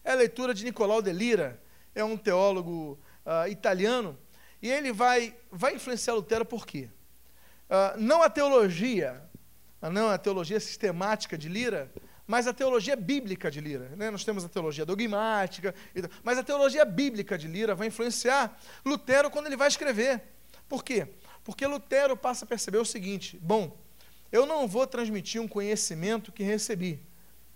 é a leitura de Nicolau de Lira, é um teólogo uh, italiano, e ele vai, vai influenciar Lutero por quê? Uh, não a teologia, não a teologia sistemática de Lira, mas a teologia bíblica de Lira. Né? Nós temos a teologia dogmática, mas a teologia bíblica de Lira vai influenciar Lutero quando ele vai escrever. Por quê? Porque Lutero passa a perceber o seguinte: bom, eu não vou transmitir um conhecimento que recebi.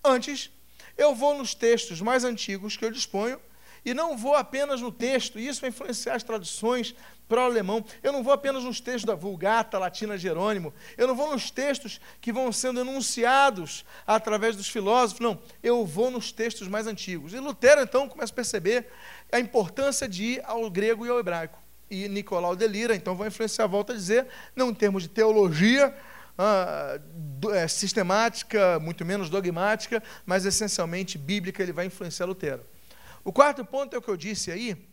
Antes, eu vou nos textos mais antigos que eu disponho E não vou apenas no texto, isso vai influenciar as traduções para o alemão. Eu não vou apenas nos textos da Vulgata Latina Jerônimo. Eu não vou nos textos que vão sendo enunciados através dos filósofos. Não, eu vou nos textos mais antigos. E Lutero, então, começa a perceber a importância de ir ao grego e ao hebraico. E Nicolau de Lira, então, vai influenciar, volta a dizer, não em termos de teologia, ah, é, sistemática, muito menos dogmática, mas essencialmente bíblica, ele vai influenciar Lutero. O quarto ponto é o que eu disse aí,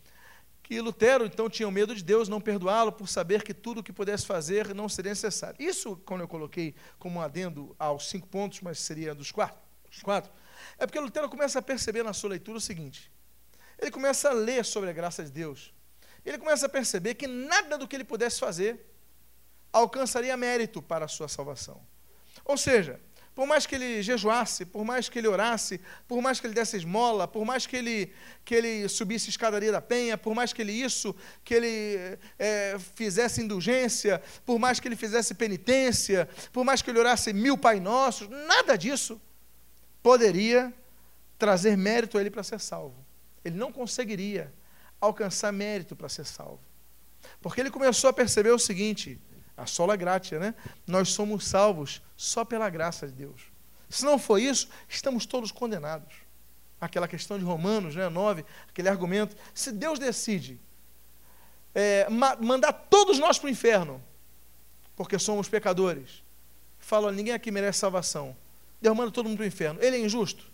que Lutero então tinha medo de Deus não perdoá-lo por saber que tudo o que pudesse fazer não seria necessário. Isso, quando eu coloquei como adendo aos cinco pontos, mas seria dos quatro, quatro, é porque Lutero começa a perceber na sua leitura o seguinte: ele começa a ler sobre a graça de Deus, ele começa a perceber que nada do que ele pudesse fazer alcançaria mérito para a sua salvação. Ou seja, por mais que ele jejuasse, por mais que ele orasse, por mais que ele desse esmola, por mais que ele, que ele subisse a escadaria da penha, por mais que ele isso, que ele é, fizesse indulgência, por mais que ele fizesse penitência, por mais que ele orasse mil Pai Nossos, nada disso poderia trazer mérito a ele para ser salvo. Ele não conseguiria alcançar mérito para ser salvo. Porque ele começou a perceber o seguinte: a sola gratia, né? Nós somos salvos só pela graça de Deus. Se não for isso, estamos todos condenados. Aquela questão de Romanos né, 9, aquele argumento. Se Deus decide é, ma mandar todos nós para o inferno, porque somos pecadores, fala, ninguém aqui merece salvação. Deus manda todo mundo para o inferno. Ele é injusto?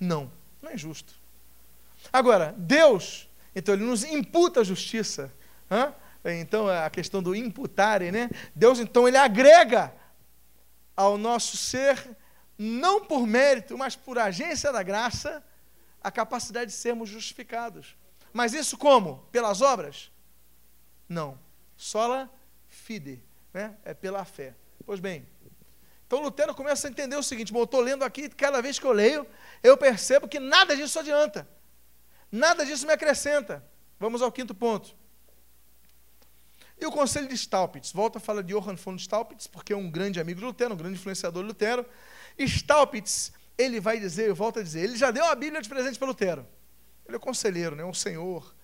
Não, não é injusto. Agora, Deus, então, ele nos imputa a justiça. Então, a questão do imputarem, né? Deus, então, ele agrega ao nosso ser, não por mérito, mas por agência da graça, a capacidade de sermos justificados. Mas isso como? Pelas obras? Não. Sola fide, né? É pela fé. Pois bem, então Lutero começa a entender o seguinte: bom, eu estou lendo aqui, cada vez que eu leio, eu percebo que nada disso adianta. Nada disso me acrescenta. Vamos ao quinto ponto. E o conselho de Staupitz, volta a falar de Johann von Staupitz, porque é um grande amigo de Lutero, um grande influenciador de Lutero. Staupitz, ele vai dizer, eu volto a dizer, ele já deu a Bíblia de presente para Lutero. Ele é conselheiro, né, um senhor.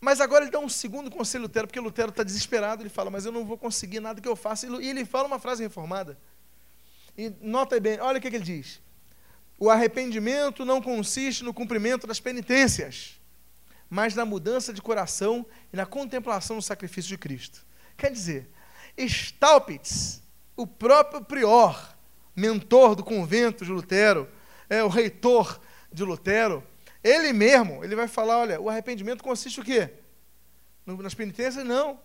Mas agora ele dá um segundo conselho a Lutero, porque Lutero está desesperado, ele fala, mas eu não vou conseguir nada que eu faça. E ele fala uma frase reformada. E nota bem, olha o que, que ele diz. O arrependimento não consiste no cumprimento das penitências mas na mudança de coração e na contemplação do sacrifício de Cristo. Quer dizer, Staupitz, o próprio prior, mentor do convento de Lutero, é o reitor de Lutero, ele mesmo, ele vai falar, olha, o arrependimento consiste o quê? Nas penitências? Não.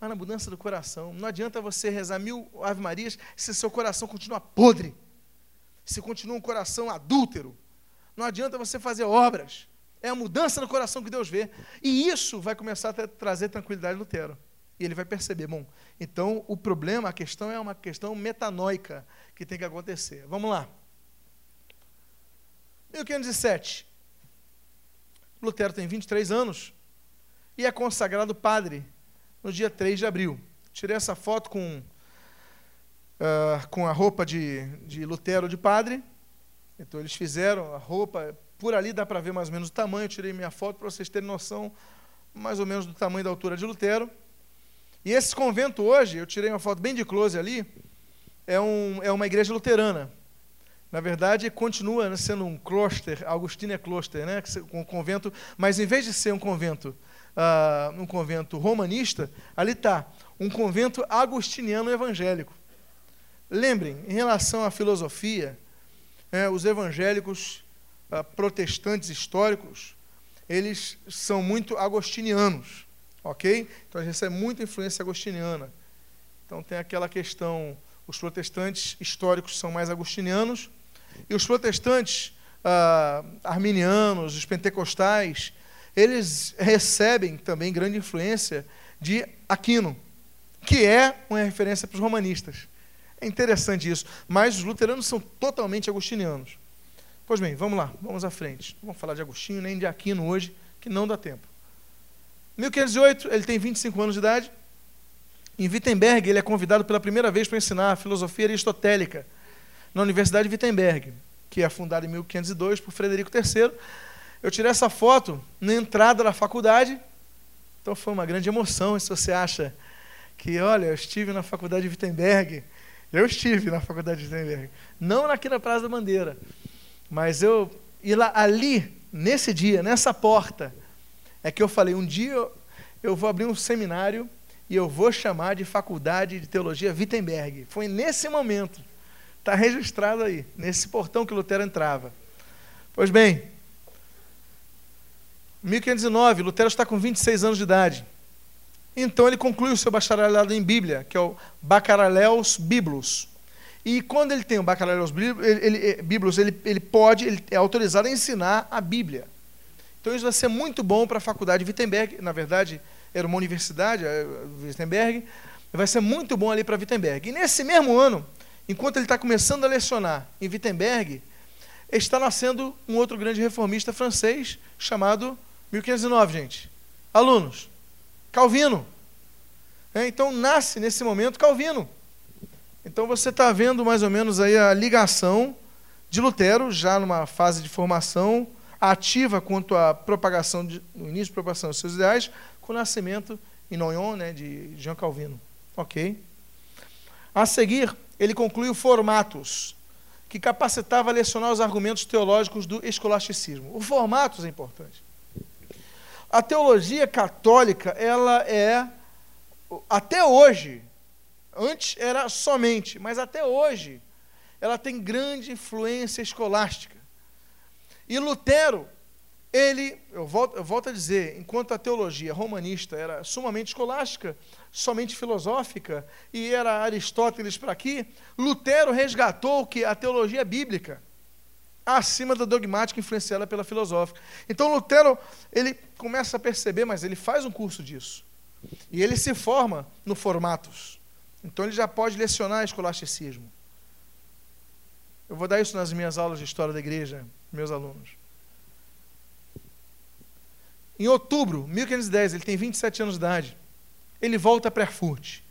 Mas na mudança do coração. Não adianta você rezar mil Ave Marias se seu coração continua podre. Se continua um coração adúltero. Não adianta você fazer obras. É a mudança no coração que Deus vê. E isso vai começar a trazer tranquilidade no Lutero. E ele vai perceber, bom, então o problema, a questão é uma questão metanoica que tem que acontecer. Vamos lá. 1507. Lutero tem 23 anos e é consagrado padre no dia 3 de abril. Tirei essa foto com, uh, com a roupa de, de Lutero de padre. Então eles fizeram a roupa por ali dá para ver mais ou menos o tamanho. Eu tirei minha foto para vocês terem noção mais ou menos do tamanho da altura de Lutero. E esse convento hoje, eu tirei uma foto bem de close ali, é, um, é uma igreja luterana. Na verdade, continua sendo um closter, Augustina Closter, né? um convento, mas em vez de ser um convento, uh, um convento romanista, ali está um convento agustiniano evangélico. Lembrem, em relação à filosofia, é, os evangélicos ah, protestantes históricos, eles são muito agostinianos, ok? Então a gente recebe muita influência agostiniana. Então tem aquela questão, os protestantes históricos são mais agostinianos, e os protestantes ah, arminianos, os pentecostais, eles recebem também grande influência de Aquino, que é uma referência para os romanistas. É interessante isso, mas os luteranos são totalmente agostinianos. Pois bem, vamos lá, vamos à frente. Não vamos falar de Agostinho nem de Aquino hoje, que não dá tempo. 1508, ele tem 25 anos de idade. Em Wittenberg, ele é convidado pela primeira vez para ensinar a filosofia aristotélica na Universidade de Wittenberg, que é fundada em 1502 por Frederico III. Eu tirei essa foto na entrada da faculdade, então foi uma grande emoção. Se você acha que, olha, eu estive na faculdade de Wittenberg, eu estive na faculdade de Wittenberg, não aqui na Praça da Bandeira, mas eu e lá ali nesse dia, nessa porta, é que eu falei, um dia eu, eu vou abrir um seminário e eu vou chamar de Faculdade de Teologia Wittenberg. Foi nesse momento, está registrado aí, nesse portão que Lutero entrava. Pois bem, 1509, Lutero está com 26 anos de idade. Então ele conclui o seu bacharelado em Bíblia, que é o Bacharaleus Biblos. E quando ele tem o Biblos, ele, ele, Biblos, ele, ele pode, ele é autorizado a ensinar a Bíblia. Então isso vai ser muito bom para a faculdade de Wittenberg, na verdade era uma universidade, Wittenberg, vai ser muito bom ali para Wittenberg. E nesse mesmo ano, enquanto ele está começando a lecionar em Wittenberg, está nascendo um outro grande reformista francês chamado 1509, gente. Alunos, Calvino. É, então nasce nesse momento Calvino. Então você está vendo mais ou menos aí a ligação de Lutero, já numa fase de formação ativa quanto à propagação, de, no início da propagação dos seus ideais, com o nascimento em Noyon né, de Jean Calvino. Ok? A seguir, ele conclui o Formatos, que capacitava a lecionar os argumentos teológicos do escolasticismo. O Formatos é importante. A teologia católica, ela é, até hoje, antes era somente, mas até hoje, ela tem grande influência escolástica. E Lutero, ele, eu volto, eu volto a dizer, enquanto a teologia romanista era sumamente escolástica, somente filosófica, e era Aristóteles para aqui, Lutero resgatou que a teologia bíblica acima da dogmática influenciada pela filosófica. Então Lutero, ele começa a perceber, mas ele faz um curso disso. E ele se forma no Formatos. Então ele já pode lecionar escolasticismo. Eu vou dar isso nas minhas aulas de história da igreja, meus alunos. Em outubro de 1510, ele tem 27 anos de idade. Ele volta para Erfurt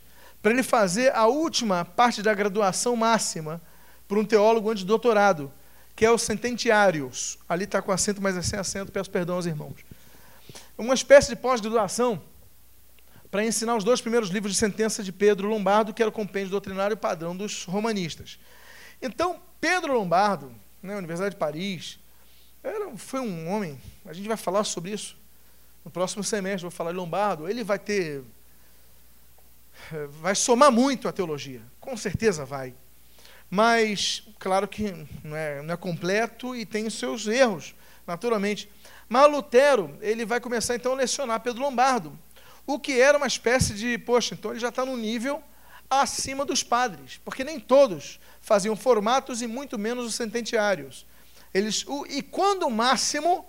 para ele fazer a última parte da graduação máxima para um teólogo antes do doutorado, que é o Sententiários. Ali está com acento, mas é sem acento, peço perdão aos irmãos. Uma espécie de pós-graduação para ensinar os dois primeiros livros de sentença de Pedro Lombardo, que era o compêndio doutrinário padrão dos romanistas. Então, Pedro Lombardo, na né, Universidade de Paris, era, foi um homem, a gente vai falar sobre isso no próximo semestre, vou falar de Lombardo, ele vai ter. vai somar muito a teologia, com certeza vai. Mas, claro que não é, não é completo e tem os seus erros, naturalmente. Mas Lutero, ele vai começar então a lecionar Pedro Lombardo, o que era uma espécie de, poxa, então ele já está no nível acima dos padres, porque nem todos faziam formatos e muito menos os sententiários. Eles, o, e quando o máximo,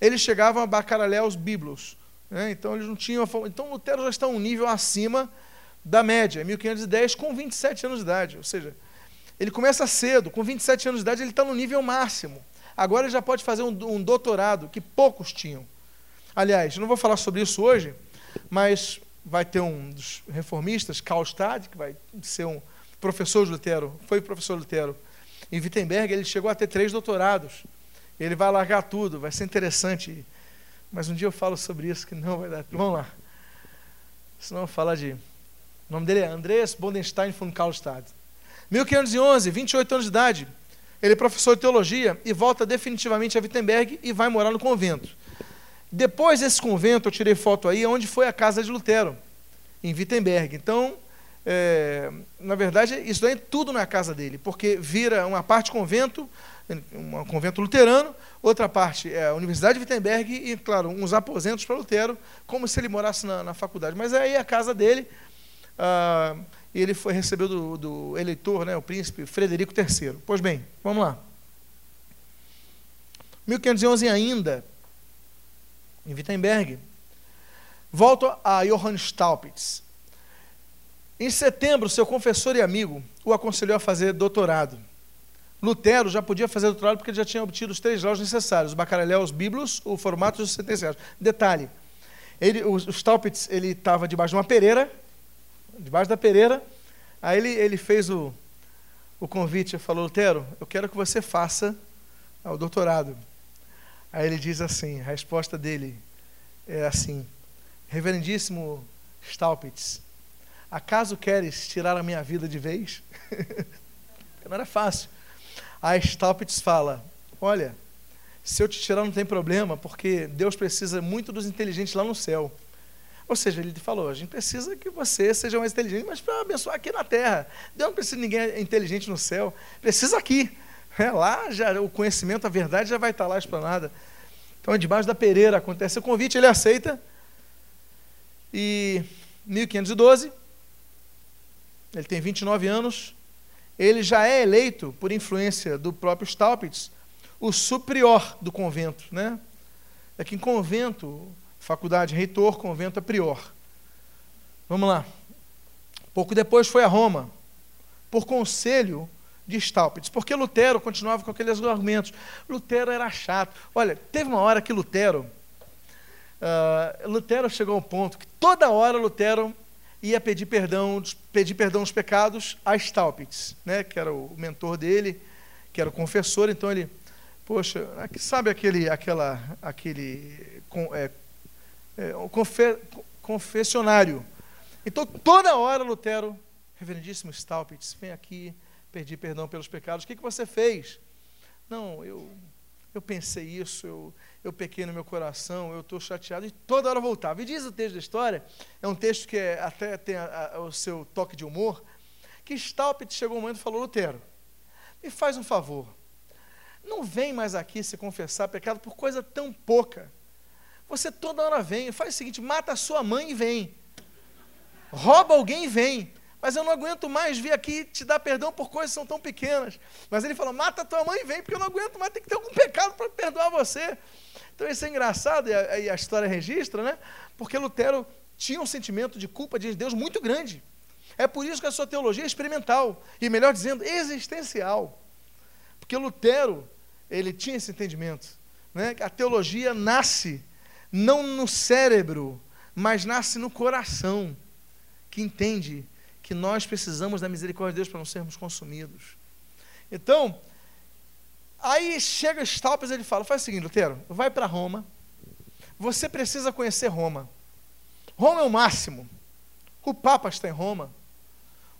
eles chegavam a bacaraléus biblos. Né? Então eles não tinham. Então Lutero já está um nível acima da média, 1510, com 27 anos de idade. Ou seja, ele começa cedo, com 27 anos de idade, ele está no nível máximo. Agora ele já pode fazer um, um doutorado, que poucos tinham. Aliás, não vou falar sobre isso hoje, mas vai ter um dos reformistas, Karlstadt, que vai ser um professor de Lutero, foi professor de Lutero. Em Wittenberg, ele chegou a ter três doutorados. Ele vai largar tudo, vai ser interessante. Mas um dia eu falo sobre isso, que não vai dar. Vamos lá. Senão eu vou falar de. O nome dele é Andreas Bodenstein von Karlstadt. 1511, 28 anos de idade, ele é professor de teologia e volta definitivamente a Wittenberg e vai morar no convento. Depois desse convento, eu tirei foto aí, onde foi a casa de Lutero, em Wittenberg. Então, é, na verdade, isso daí é tudo na casa dele, porque vira uma parte convento, um convento luterano, outra parte é a Universidade de Wittenberg e, claro, uns aposentos para Lutero, como se ele morasse na, na faculdade. Mas aí a casa dele. Ah, ele foi recebeu do, do eleitor, né, o príncipe Frederico III. Pois bem, vamos lá. 1511 ainda, em Wittenberg, volto a Johann Staupitz. Em setembro, seu confessor e amigo o aconselhou a fazer doutorado. Lutero já podia fazer doutorado porque ele já tinha obtido os três graus necessários, o bacharel, os bíblos, o formato e os sentenciados. Detalhe, ele, o, o Staupitz estava debaixo de uma pereira, debaixo da pereira. Aí ele, ele fez o, o convite, falou, Lutero, eu quero que você faça o doutorado. Aí ele diz assim: a resposta dele é assim: Reverendíssimo Staupitz, acaso queres tirar a minha vida de vez? não era fácil. Aí Staupitz fala: Olha, se eu te tirar não tem problema, porque Deus precisa muito dos inteligentes lá no céu. Ou seja, ele falou: a gente precisa que você seja mais inteligente, mas para abençoar aqui na terra. Deus não precisa de ninguém inteligente no céu, precisa aqui. É, lá já o conhecimento, a verdade já vai estar lá explanada. Então, debaixo da pereira acontece o convite, ele aceita. E 1512, ele tem 29 anos, ele já é eleito, por influência do próprio Staupitz, o superior do convento. Né? É que em convento, faculdade reitor, convento é prior. Vamos lá. Pouco depois foi a Roma, por conselho de Staupitz, porque Lutero continuava com aqueles argumentos. Lutero era chato. Olha, teve uma hora que Lutero, uh, Lutero chegou ao ponto que toda hora Lutero ia pedir perdão, pedir perdão dos pecados a Staupitz, né, que era o mentor dele, que era o confessor, então ele, poxa, sabe aquele, aquela, aquele é, é, um confe, confessionário. Então toda hora Lutero, reverendíssimo Staupitz, vem aqui, pedir perdão pelos pecados. O que, que você fez? Não, eu, eu pensei isso, eu, eu pequei no meu coração, eu estou chateado, e toda hora voltava. E diz o texto da história, é um texto que é, até tem a, a, o seu toque de humor, que Staupitz chegou um momento e falou, Lutero, me faz um favor, não vem mais aqui se confessar pecado por coisa tão pouca. Você toda hora vem, faz o seguinte, mata a sua mãe e vem. Rouba alguém e vem. Mas eu não aguento mais vir aqui te dar perdão por coisas que são tão pequenas. Mas ele falou: mata tua mãe e vem, porque eu não aguento mais, tem que ter algum pecado para perdoar você. Então isso é engraçado, e a, e a, história registra, né? Porque Lutero tinha um sentimento de culpa de Deus muito grande. É por isso que a sua teologia é experimental, e melhor dizendo, existencial. Porque Lutero, ele tinha esse entendimento. Né? A teologia nasce não no cérebro, mas nasce no coração, que entende que nós precisamos da misericórdia de Deus para não sermos consumidos. Então, aí chega Staupes e ele fala: faz o seguinte, Lutero, vai para Roma, você precisa conhecer Roma. Roma é o máximo. O Papa está em Roma.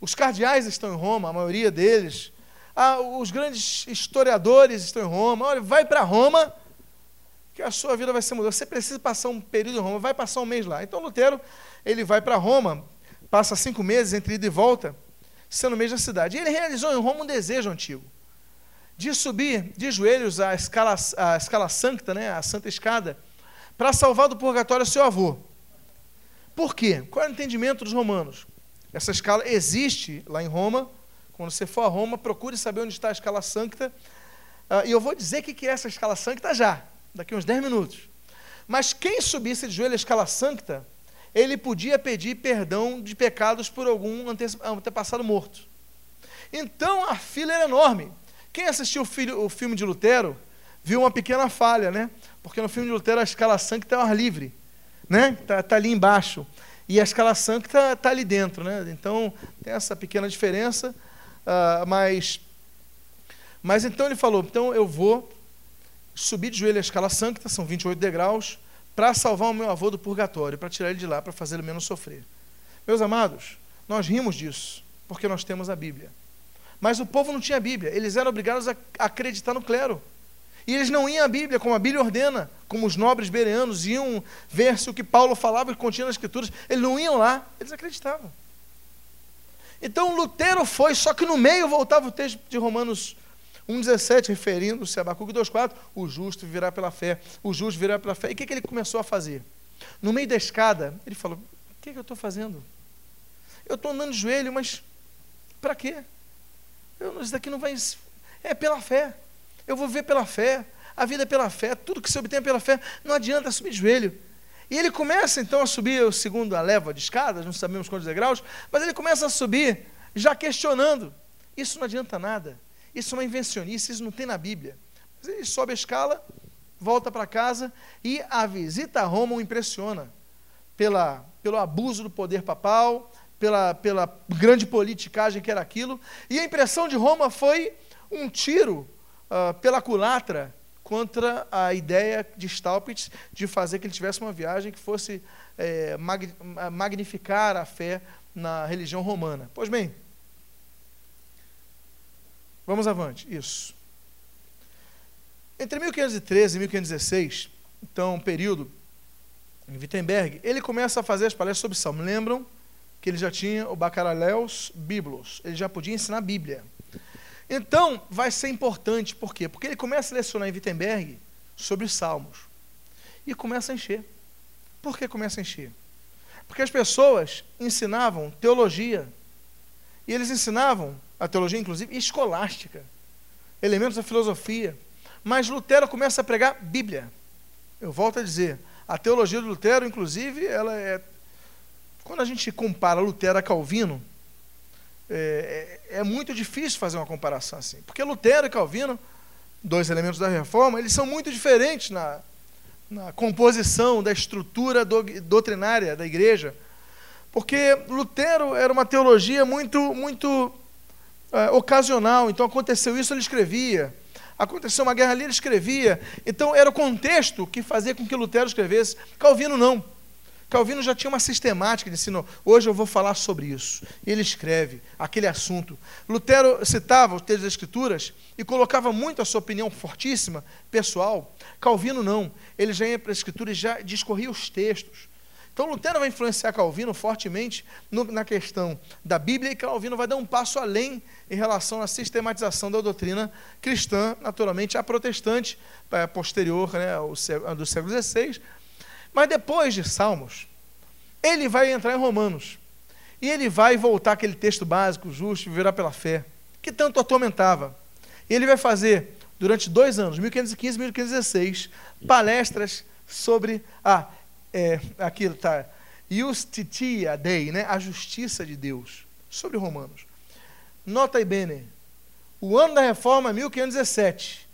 Os cardeais estão em Roma, a maioria deles. Ah, os grandes historiadores estão em Roma. Olha, vai para Roma, que a sua vida vai ser mudada. Você precisa passar um período em Roma, vai passar um mês lá. Então Lutero, ele vai para Roma passa cinco meses entre ida e volta, sendo mesmo a cidade. E ele realizou em Roma um desejo antigo, de subir de joelhos a escala, a escala sancta, né, a santa escada, para salvar do purgatório seu avô. Por quê? Qual é o entendimento dos romanos? Essa escala existe lá em Roma. Quando você for a Roma, procure saber onde está a escala sancta. Uh, e eu vou dizer o que é essa escala sancta já, daqui uns 10 minutos. Mas quem subisse de joelho a escala sancta ele podia pedir perdão de pecados por algum antepassado morto. Então a fila era enorme. Quem assistiu o, filme de Lutero viu uma pequena falha, né? Porque no filme de Lutero a escala sancta é ao ar livre, né? Está tá ali embaixo. E a escala sancta está tá ali dentro, né? Então tem essa pequena diferença, uh, mas, mas então ele falou: então eu vou subir de joelho a escala sancta, são 28 degraus, para salvar o meu avô do purgatório, para tirar ele de lá, para fazer ele menos sofrer. Meus amados, nós rimos disso, porque nós temos a Bíblia. Mas o povo não tinha Bíblia, eles eram obrigados a acreditar no clero. E eles não iam à Bíblia, como a Bíblia ordena, como os nobres bereanos iam ver se o que Paulo falava e continha nas Escrituras. Eles não iam lá, eles acreditavam. Então Lutero foi, só que no meio voltava o texto de Romanos 1,17, referindo-se a Abacuque 2,4, o justo virá pela fé, o justo virá pela fé. E o que, que ele começou a fazer? No meio da escada, ele falou: O que, que eu estou fazendo? Eu estou andando de joelho, mas para quê? Eu, isso daqui não vai. É pela fé. Eu vou ver pela fé. A vida é pela fé. Tudo que se obtém é pela fé. Não adianta subir de joelho. E ele começa então a subir o segundo a leva de escadas, não sabemos quantos degraus, mas ele começa a subir já questionando. Isso não adianta nada. Isso é uma invencionice, isso não tem na Bíblia. Mas ele sobe a escala, volta para casa e a visita a Roma o impressiona pela, pelo abuso do poder papal, pela, pela grande politicagem que era aquilo. E a impressão de Roma foi um tiro uh, pela culatra contra a ideia de Staupitz de fazer que ele tivesse uma viagem que fosse é, magnificar a fé na religião romana. Pois bem, vamos avante. Isso. Entre 1513 e 1516, então, um período em Wittenberg, ele começa a fazer as palestras sobre Salmo. Lembram que ele já tinha o Bacalhau's Biblos, ele já podia ensinar a Bíblia. Então, vai ser importante, por quê? Porque ele começa a lecionar em Wittenberg sobre Salmos. E começa a encher. Por que começa a encher? Porque as pessoas ensinavam teologia. E eles ensinavam a teologia, inclusive, escolástica. Elementos da filosofia. Mas Lutero começa a pregar Bíblia. Eu volto a dizer, a teologia do Lutero, inclusive, ela é. Quando a gente compara Lutero a Calvino, é, é, é, muito difícil fazer uma comparação assim. Porque Lutero e Calvino, dois elementos da reforma, eles são muito diferentes na, na composição da estrutura do, doutrinária da igreja. Porque Lutero era uma teologia muito, muito é, ocasional. Então aconteceu isso, ele escrevia. Aconteceu uma guerra ali, ele escrevia. Então era o contexto que fazia com que Lutero escrevesse. Calvino não. Calvino já tinha uma sistemática de ensino. Hoje eu vou falar sobre isso. Ele escreve aquele assunto. Lutero citava os textos das Escrituras e colocava muito a sua opinião fortíssima, pessoal. Calvino não. Ele já ia para a Escritura e já discorria os textos. Então Lutero vai influenciar Calvino fortemente no, na questão da Bíblia e Calvino vai dar um passo além em relação à sistematização da doutrina cristã, naturalmente a protestante, é, posterior né, ao, do século XVI, mas depois de Salmos, ele vai entrar em Romanos. E ele vai voltar aquele texto básico, justo, viverá pela fé, que tanto atormentava. E ele vai fazer, durante dois anos, 1515 e 1516, palestras sobre a. É, aquilo tá. Justitia Dei, né? a justiça de Deus, sobre Romanos. Nota aí bene, o ano da reforma é 1517.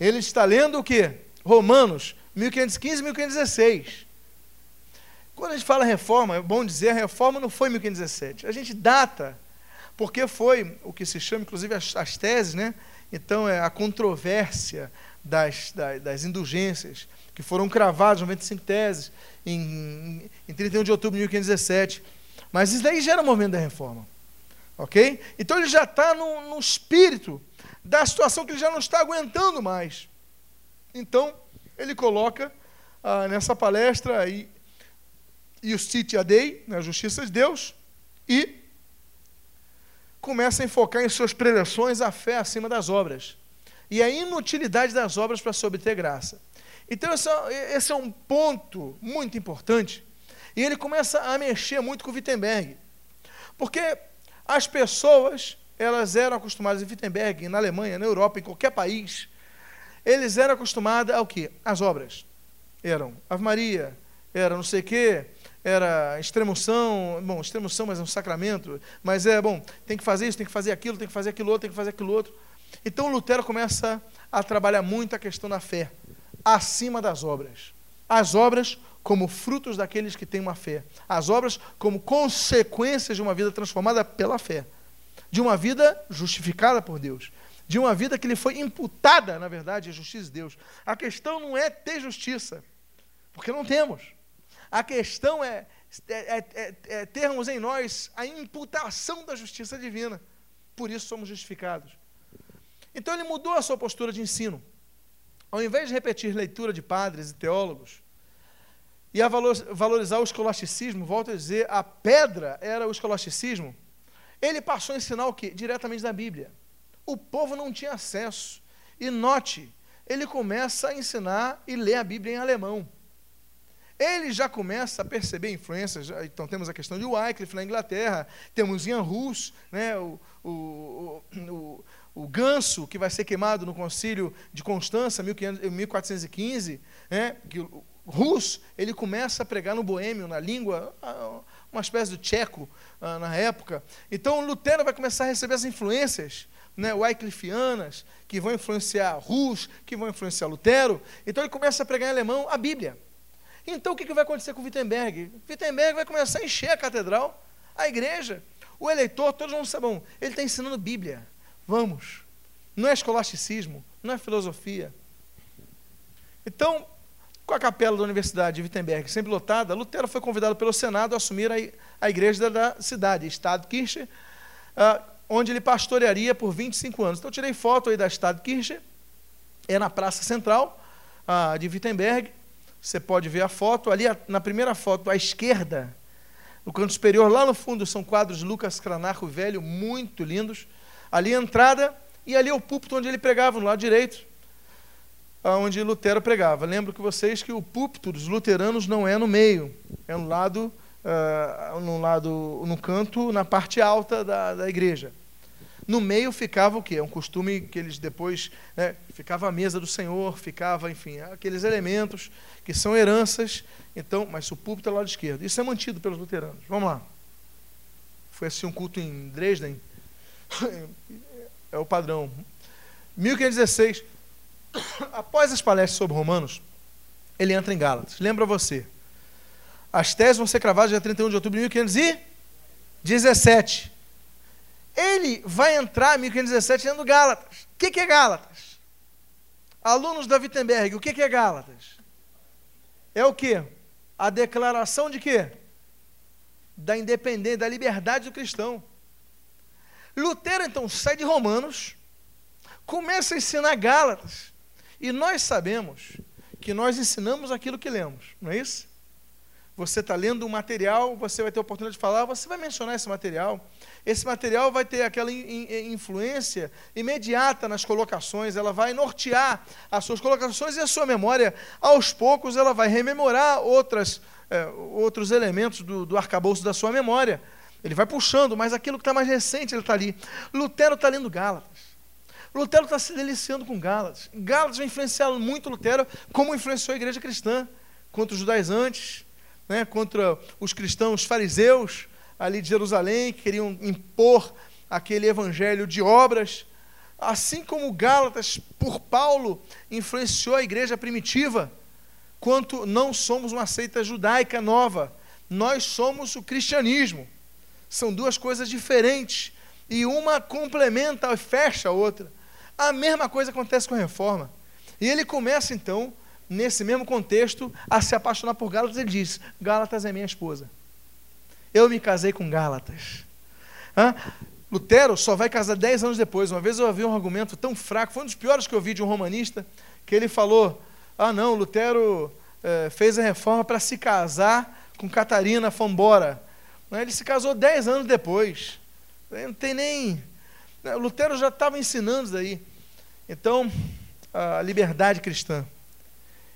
Ele está lendo o que? Romanos 1515 e 1516. Quando a gente fala reforma, é bom dizer, a reforma não foi em 1517. A gente data, porque foi o que se chama, inclusive, as, as teses, né? Então, é a controvérsia das, das, das indulgências, que foram cravadas, 95 teses, em, em 31 de outubro de 1517. Mas isso daí já era o momento da reforma. Ok? Então ele já está no, no espírito da situação que ele já não está aguentando mais. Então, ele coloca ah, nessa palestra aí Justitia Dei, na justiça de Deus, e começa a enfocar em suas preleções a fé acima das obras e a inutilidade das obras para se obter graça. Então, esse é, esse é um ponto muito importante. E ele começa a mexer muito com Wittenberg. Porque as pessoas, elas eram acostumadas em Wittenberg, na Alemanha, na Europa, em qualquer país, eles eram acostumados ao quê? As obras. Eram Ave Maria, era não sei o quê, era extremoção, bom, extremoção, mas é um sacramento, mas é, bom, tem que fazer isso, tem que fazer aquilo, tem que fazer aquilo outro, tem que fazer aquilo outro. Então Lutero começa a trabalhar muito a questão da fé, acima das obras. As obras como frutos daqueles que têm uma fé. As obras como consequências de uma vida transformada pela fé. De uma vida justificada por Deus de uma vida que lhe foi imputada, na verdade, a justiça de Deus. A questão não é ter justiça, porque não temos. A questão é, é, é, é, é termos em nós a imputação da justiça divina. Por isso somos justificados. Então ele mudou a sua postura de ensino. Ao invés de repetir leitura de padres e teólogos, e a valorizar o escolasticismo, volto a dizer, a pedra era o escolasticismo, ele passou a ensinar o quê? Diretamente da Bíblia. O povo não tinha acesso. E note, ele começa a ensinar e ler a Bíblia em alemão. Ele já começa a perceber influências. Então, temos a questão de Wycliffe na Inglaterra, temos Ian Rus, né, o, o, o, o, ganso que vai ser queimado no concílio de Constança, 1415. Né, que Rus ele começa a pregar no boêmio, na língua, uma espécie de tcheco ah, na época. Então, Lutero vai começar a receber as influências né, Wyclifianas, que vão influenciar Rus, que vão influenciar Lutero. Então ele começa a pregar em alemão a Bíblia. Então o que, que vai acontecer com Wittenberg? Wittenberg vai começar a encher a catedral, a igreja, o eleitor, todos vão saber, bom, ele está ensinando Bíblia. Vamos. Não é escolasticismo, não é filosofia. Então, com a capela da Universidade de Wittenberg sempre lotada, Lutero foi convidado pelo Senado a assumir a, igreja da cidade, Stadtkirche, uh, onde ele pastorearia por 25 anos. Então, tirei foto aí da Stadtkirche, é na Praça Central uh, de Wittenberg. Você pode ver a foto. Ali, na primeira foto, à esquerda, no canto superior, lá no fundo, são quadros de Lucas Cranach, o velho, muito lindos. Ali a entrada, e ali é o púlpito onde ele pregava, no lado direito onde Lutero pregava. Lembro que vocês que o púlpito dos luteranos não é no meio, é no lado, uh, no lado, no canto, na parte alta da, da igreja. No meio ficava o quê? É um costume que eles depois, né, ficava a mesa do Senhor, ficava, enfim, aqueles elementos que são heranças. Então, mas o púlpito é o lado esquerdo. Isso é mantido pelos luteranos. Vamos lá. Foi assim um culto em Dresden. É o padrão. 1516 após as palestras sobre Romanos, ele entra em Gálatas. Lembra você. As teses vão ser cravadas dia 31 de outubro de 1517. Ele vai entrar em 1517 dentro do Gálatas. O que, que é Gálatas? Alunos da Wittenberg, o que, que é Gálatas? É o que? A declaração de quê? Da independência, da liberdade do cristão. Lutero, então, sai de Romanos, começa a ensinar Gálatas. E nós sabemos que nós ensinamos aquilo que lemos, não é isso? Você está lendo um material, você vai ter a oportunidade de falar, você vai mencionar esse material. Esse material vai ter aquela influência imediata nas colocações, ela vai nortear as suas colocações e a sua memória, aos poucos, ela vai rememorar outras, é, outros elementos do, do arcabouço da sua memória. Ele vai puxando, mas aquilo que está mais recente, ele está ali. Lutero está lendo Gálatas. Lutero está se deliciando com Gálatas. Gálatas vai influenciar muito Lutero, como influenciou a igreja cristã, contra os judaizantes, né, contra os cristãos fariseus ali de Jerusalém, que queriam impor aquele evangelho de obras. Assim como Gálatas, por Paulo, influenciou a igreja primitiva, quanto não somos uma seita judaica nova, nós somos o cristianismo. São duas coisas diferentes e uma complementa e fecha a outra. A mesma coisa acontece com a reforma. E ele começa então, nesse mesmo contexto, a se apaixonar por Gálatas. Ele diz: Gálatas é minha esposa. Eu me casei com Gálatas. Hã? Lutero só vai casar dez anos depois. Uma vez eu ouvi um argumento tão fraco, foi um dos piores que eu vi de um romanista, que ele falou: Ah, não, Lutero eh, fez a reforma para se casar com Catarina Fombora. Ele se casou dez anos depois. Não tem nem né, Lutero já estava ensinando isso aí. Então, a liberdade cristã.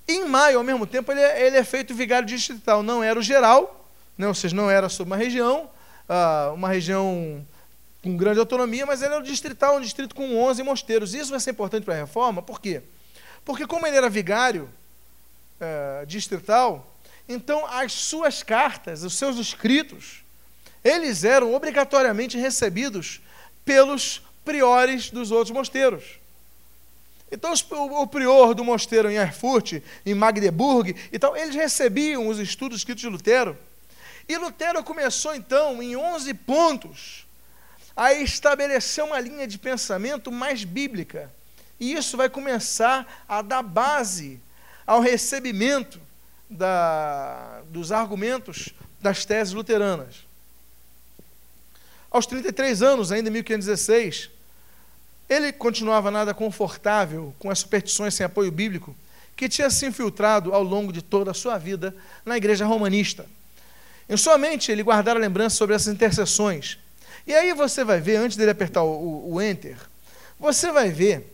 Em maio, ao mesmo tempo, ele é, ele é feito vigário distrital. Não era o geral, né, ou seja, não era sobre uma região, uh, uma região com grande autonomia, mas ele era o distrital, um distrito com 11 mosteiros. Isso vai ser importante para a reforma, por quê? Porque, como ele era vigário uh, distrital, então as suas cartas, os seus escritos, eles eram obrigatoriamente recebidos pelos priores dos outros mosteiros. Então, o prior do mosteiro em Erfurt, em Magdeburg e tal, eles recebiam os estudos escritos de Lutero. E Lutero começou, então, em 11 pontos, a estabelecer uma linha de pensamento mais bíblica. E isso vai começar a dar base ao recebimento da, dos argumentos das teses luteranas. Aos 33 anos, ainda em 1516, ele continuava nada confortável com as superstições sem apoio bíblico que tinha se infiltrado ao longo de toda a sua vida na igreja romanista. Em sua mente, ele guardara lembrança sobre essas intercessões. E aí você vai ver, antes dele apertar o, o, o Enter, você vai ver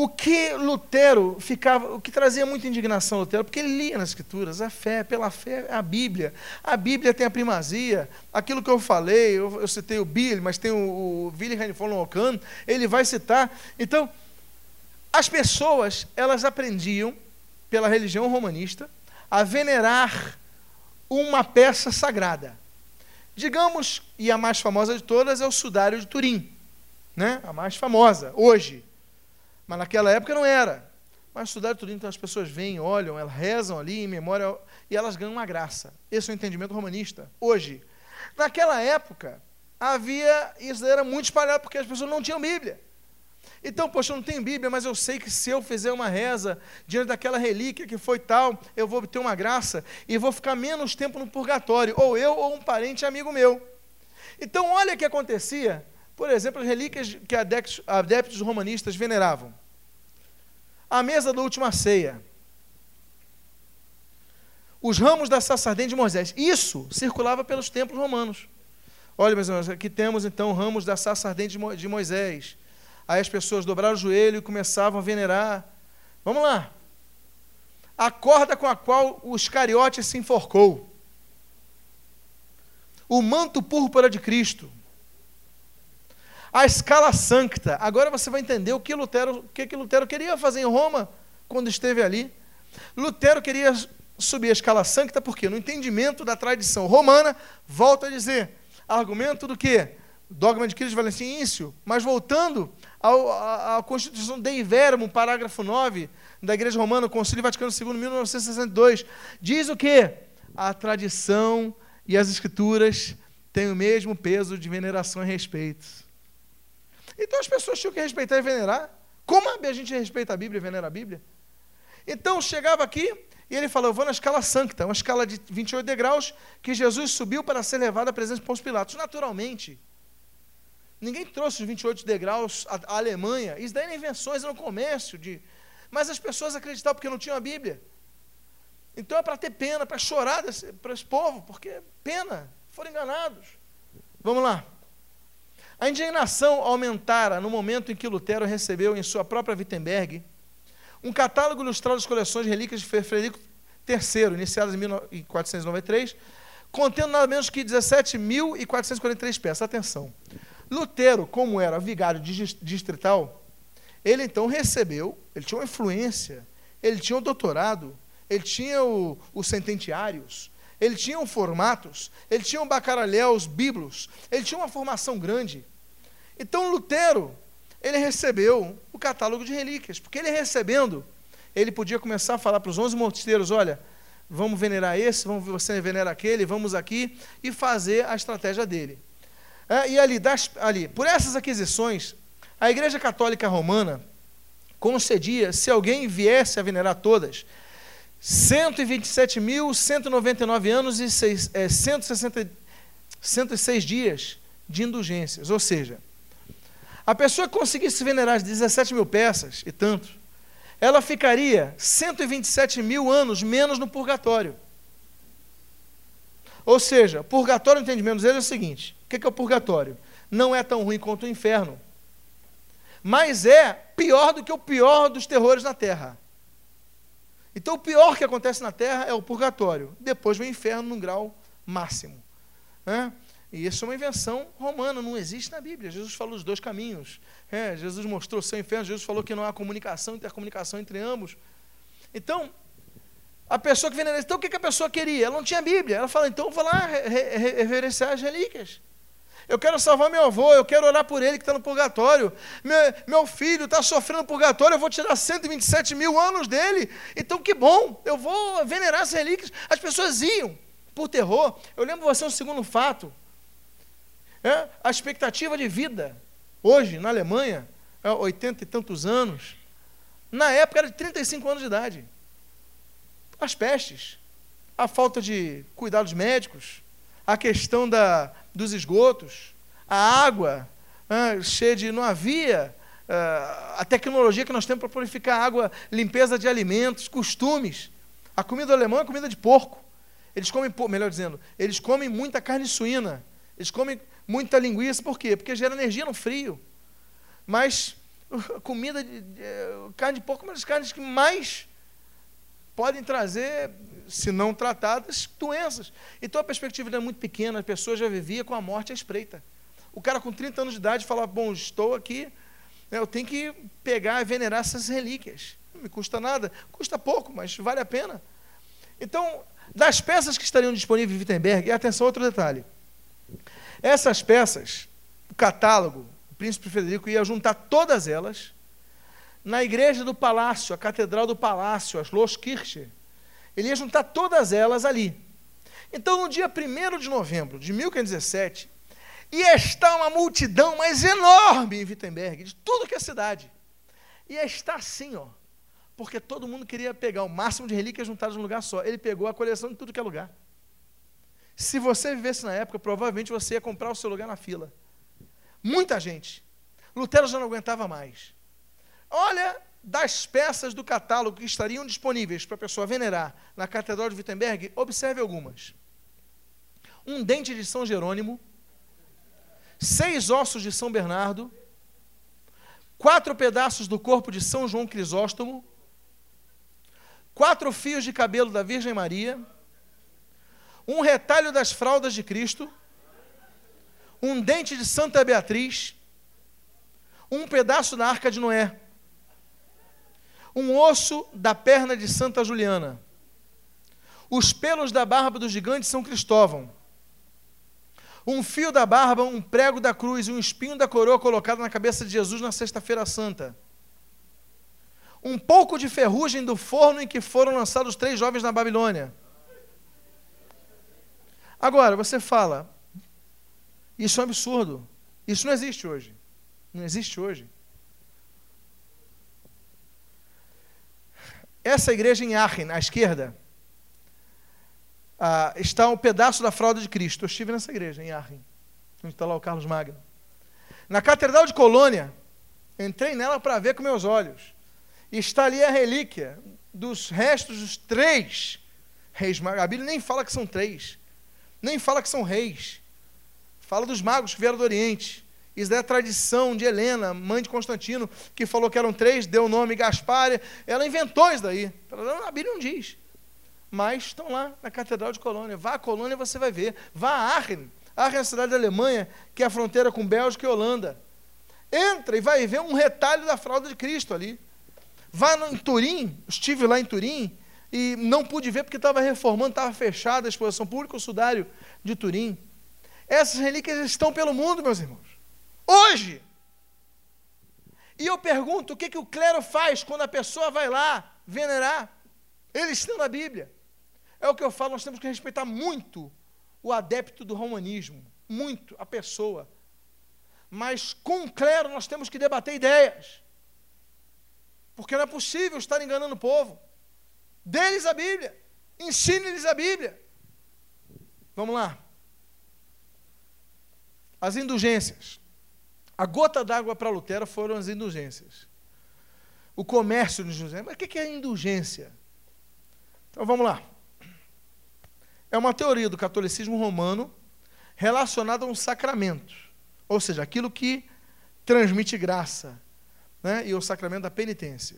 o que Lutero ficava, o que trazia muita indignação a Lutero, porque ele lia nas escrituras, a fé, pela fé, a Bíblia. A Bíblia tem a primazia. Aquilo que eu falei, eu, eu citei o Billy, mas tem o, o Wilhelm von Ockham, ele vai citar. Então, as pessoas, elas aprendiam pela religião romanista a venerar uma peça sagrada. Digamos, e a mais famosa de todas é o Sudário de Turim, né? A mais famosa hoje mas naquela época não era. Mas estudar tudo, então as pessoas vêm, olham, elas rezam ali em memória e elas ganham uma graça. Esse é o entendimento romanista. Hoje, naquela época, havia, isso era muito espalhado porque as pessoas não tinham Bíblia. Então, poxa, eu não tenho Bíblia, mas eu sei que se eu fizer uma reza diante daquela relíquia que foi tal, eu vou obter uma graça e vou ficar menos tempo no purgatório, ou eu ou um parente amigo meu. Então, olha o que acontecia, por exemplo, as relíquias que adeptos, romanistas veneravam. A mesa da última ceia. Os ramos da sacerdente de Moisés. Isso circulava pelos templos romanos. Olha, meus irmãos, aqui temos então ramos da sacerdente de Moisés Aí as pessoas dobraram o joelho e começavam a venerar. Vamos lá. A corda com a qual o Iscariote se enforcou. O manto púrpura de Cristo. A escala sancta. Agora você vai entender o que Lutero, o que, que Lutero queria fazer em Roma quando esteve ali. Lutero queria subir a escala sancta porque no entendimento da tradição romana, volta a dizer, argumento do que? Dogma de Cristo Valenciense, mas voltando à Constituição Dei Verbum, parágrafo 9, da Igreja Romana, Concílio Vaticano II, 1962, diz o que? A tradição e as escrituras têm o mesmo peso de veneração e respeito. Então as pessoas tinham que respeitar e venerar. Como a gente respeita a Bíblia e venera a Bíblia? Então chegava aqui e ele falou: Eu vou na escala sancta, uma escala de 28 degraus que Jesus subiu para ser levado à presença de Pôncio Pilatos. Naturalmente, Ninguém trouxe os 28 degraus à Alemanha. Isso daí eram invenções, era um comércio. De... Mas as pessoas acreditavam porque não tinham a Bíblia. Então é para ter pena, para chorar para esse povo, porque pena, foram enganados. Vamos lá. A indignação aumentara no momento em que Lutero recebeu em sua própria Wittenberg um catálogo ilustrado das coleções de relíquias de Frederico III, iniciadas em 1493, contendo nada menos que 17.443 peças. Atenção. Lutero, como era vigário distrital, ele então recebeu, ele tinha uma influência, ele tinha um doutorado, ele tinha o, os sententiários, ele tinha formatos, ele tinha bacalhaus bíblos, ele tinha uma formação grande. Então Lutero, ele recebeu o catálogo de relíquias, porque ele recebendo, ele podia começar a falar para os onze mosteiros, olha, vamos venerar esse, vamos você venera aquele, vamos aqui, e fazer a estratégia dele. É, e ali, das, ali, por essas aquisições, a Igreja Católica Romana concedia, se alguém viesse a venerar todas, 127.199 anos e seis, é, 160, 106 dias de indulgências. Ou seja, a pessoa que conseguisse venerar 17 mil peças e tanto, ela ficaria 127 mil anos menos no purgatório. Ou seja, purgatório, entendimento dele é o seguinte: o que é o purgatório? Não é tão ruim quanto o inferno, mas é pior do que o pior dos terrores na terra. Então, o pior que acontece na terra é o purgatório. Depois vem o inferno num grau máximo. Né? E isso é uma invenção romana, não existe na Bíblia. Jesus falou os dois caminhos. É, Jesus mostrou o seu inferno, Jesus falou que não há comunicação, intercomunicação entre ambos. Então, a pessoa que venera, então o que a pessoa queria? Ela não tinha Bíblia. Ela fala, então eu vou lá reverenciar as relíquias. Eu quero salvar meu avô, eu quero orar por ele que está no purgatório. Meu, meu filho está sofrendo purgatório, eu vou tirar 127 mil anos dele. Então que bom, eu vou venerar as relíquias. As pessoas iam por terror. Eu lembro você um segundo fato. É, a expectativa de vida, hoje, na Alemanha, é 80 e tantos anos. Na época era de 35 anos de idade as pestes, a falta de cuidados médicos, a questão da, dos esgotos, a água ah, cheia de. não havia ah, a tecnologia que nós temos para purificar água, limpeza de alimentos, costumes. A comida alemã é comida de porco. Eles comem, melhor dizendo, eles comem muita carne suína. Eles comem muita linguiça, por quê? Porque gera energia no frio. Mas comida de, de carne de porco é uma das carnes que mais podem trazer, se não tratadas, doenças. Então a perspectiva era muito pequena, a pessoa já vivia com a morte à espreita. O cara com 30 anos de idade fala: Bom, estou aqui, né, eu tenho que pegar e venerar essas relíquias. Não me custa nada, custa pouco, mas vale a pena. Então, das peças que estariam disponíveis em Wittenberg, e atenção, outro detalhe. Essas peças, o catálogo, o príncipe Frederico ia juntar todas elas na igreja do palácio, a catedral do palácio, as Loskirche. Ele ia juntar todas elas ali. Então, no dia 1 de novembro de 1517, E está uma multidão, mas enorme em Wittenberg, de tudo que é cidade. E está assim, ó. Porque todo mundo queria pegar o máximo de relíquias juntadas num lugar só. Ele pegou a coleção de tudo que é lugar. Se você vivesse na época, provavelmente você ia comprar o seu lugar na fila. Muita gente. Lutero já não aguentava mais. Olha das peças do catálogo que estariam disponíveis para a pessoa venerar na Catedral de Wittenberg, observe algumas. Um dente de São Jerônimo, seis ossos de São Bernardo, quatro pedaços do corpo de São João Crisóstomo, quatro fios de cabelo da Virgem Maria, um retalho das fraldas de Cristo, um dente de Santa Beatriz, um pedaço da arca de Noé, um osso da perna de Santa Juliana, os pelos da barba do gigante São Cristóvão, um fio da barba, um prego da cruz e um espinho da coroa colocado na cabeça de Jesus na Sexta-feira Santa. Um pouco de ferrugem do forno em que foram lançados três jovens na Babilônia. Agora, você fala, isso é um absurdo. Isso não existe hoje. Não existe hoje. Essa igreja em Aachen, à esquerda, ah, está um pedaço da fralda de Cristo. Eu estive nessa igreja em Aachen, onde está lá o Carlos Magno. Na Catedral de Colônia, entrei nela para ver com meus olhos. E está ali a relíquia dos restos dos três reis magos. A Bíblia nem fala que são três, nem fala que são reis. Fala dos magos que vieram do Oriente. Isso é a tradição de Helena, mãe de Constantino, que falou que eram três, deu o nome Gaspar. Ela inventou isso daí. A Bíblia não diz. Mas estão lá na Catedral de Colônia. Vá à Colônia você vai ver. Vá a Aachen. Aachen é a cidade da Alemanha, que é a fronteira com Bélgica e Holanda. Entra e vai ver um retalho da fralda de Cristo ali. Vá em Turim, estive lá em Turim, e não pude ver porque estava reformando, estava fechada a exposição pública, o sudário de Turim. Essas relíquias estão pelo mundo, meus irmãos. Hoje. E eu pergunto: o que, que o clero faz quando a pessoa vai lá venerar? Eles estão na Bíblia. É o que eu falo, nós temos que respeitar muito o adepto do romanismo, muito a pessoa. Mas com o clero nós temos que debater ideias. Porque não é possível estar enganando o povo. Deles a Bíblia. Ensine-lhes a Bíblia. Vamos lá. As indulgências. A gota d'água para Lutero foram as indulgências. O comércio de indulgência. Mas o que é indulgência? Então vamos lá. É uma teoria do catolicismo romano relacionada a um sacramento. Ou seja, aquilo que transmite graça. Né? E o sacramento da penitência.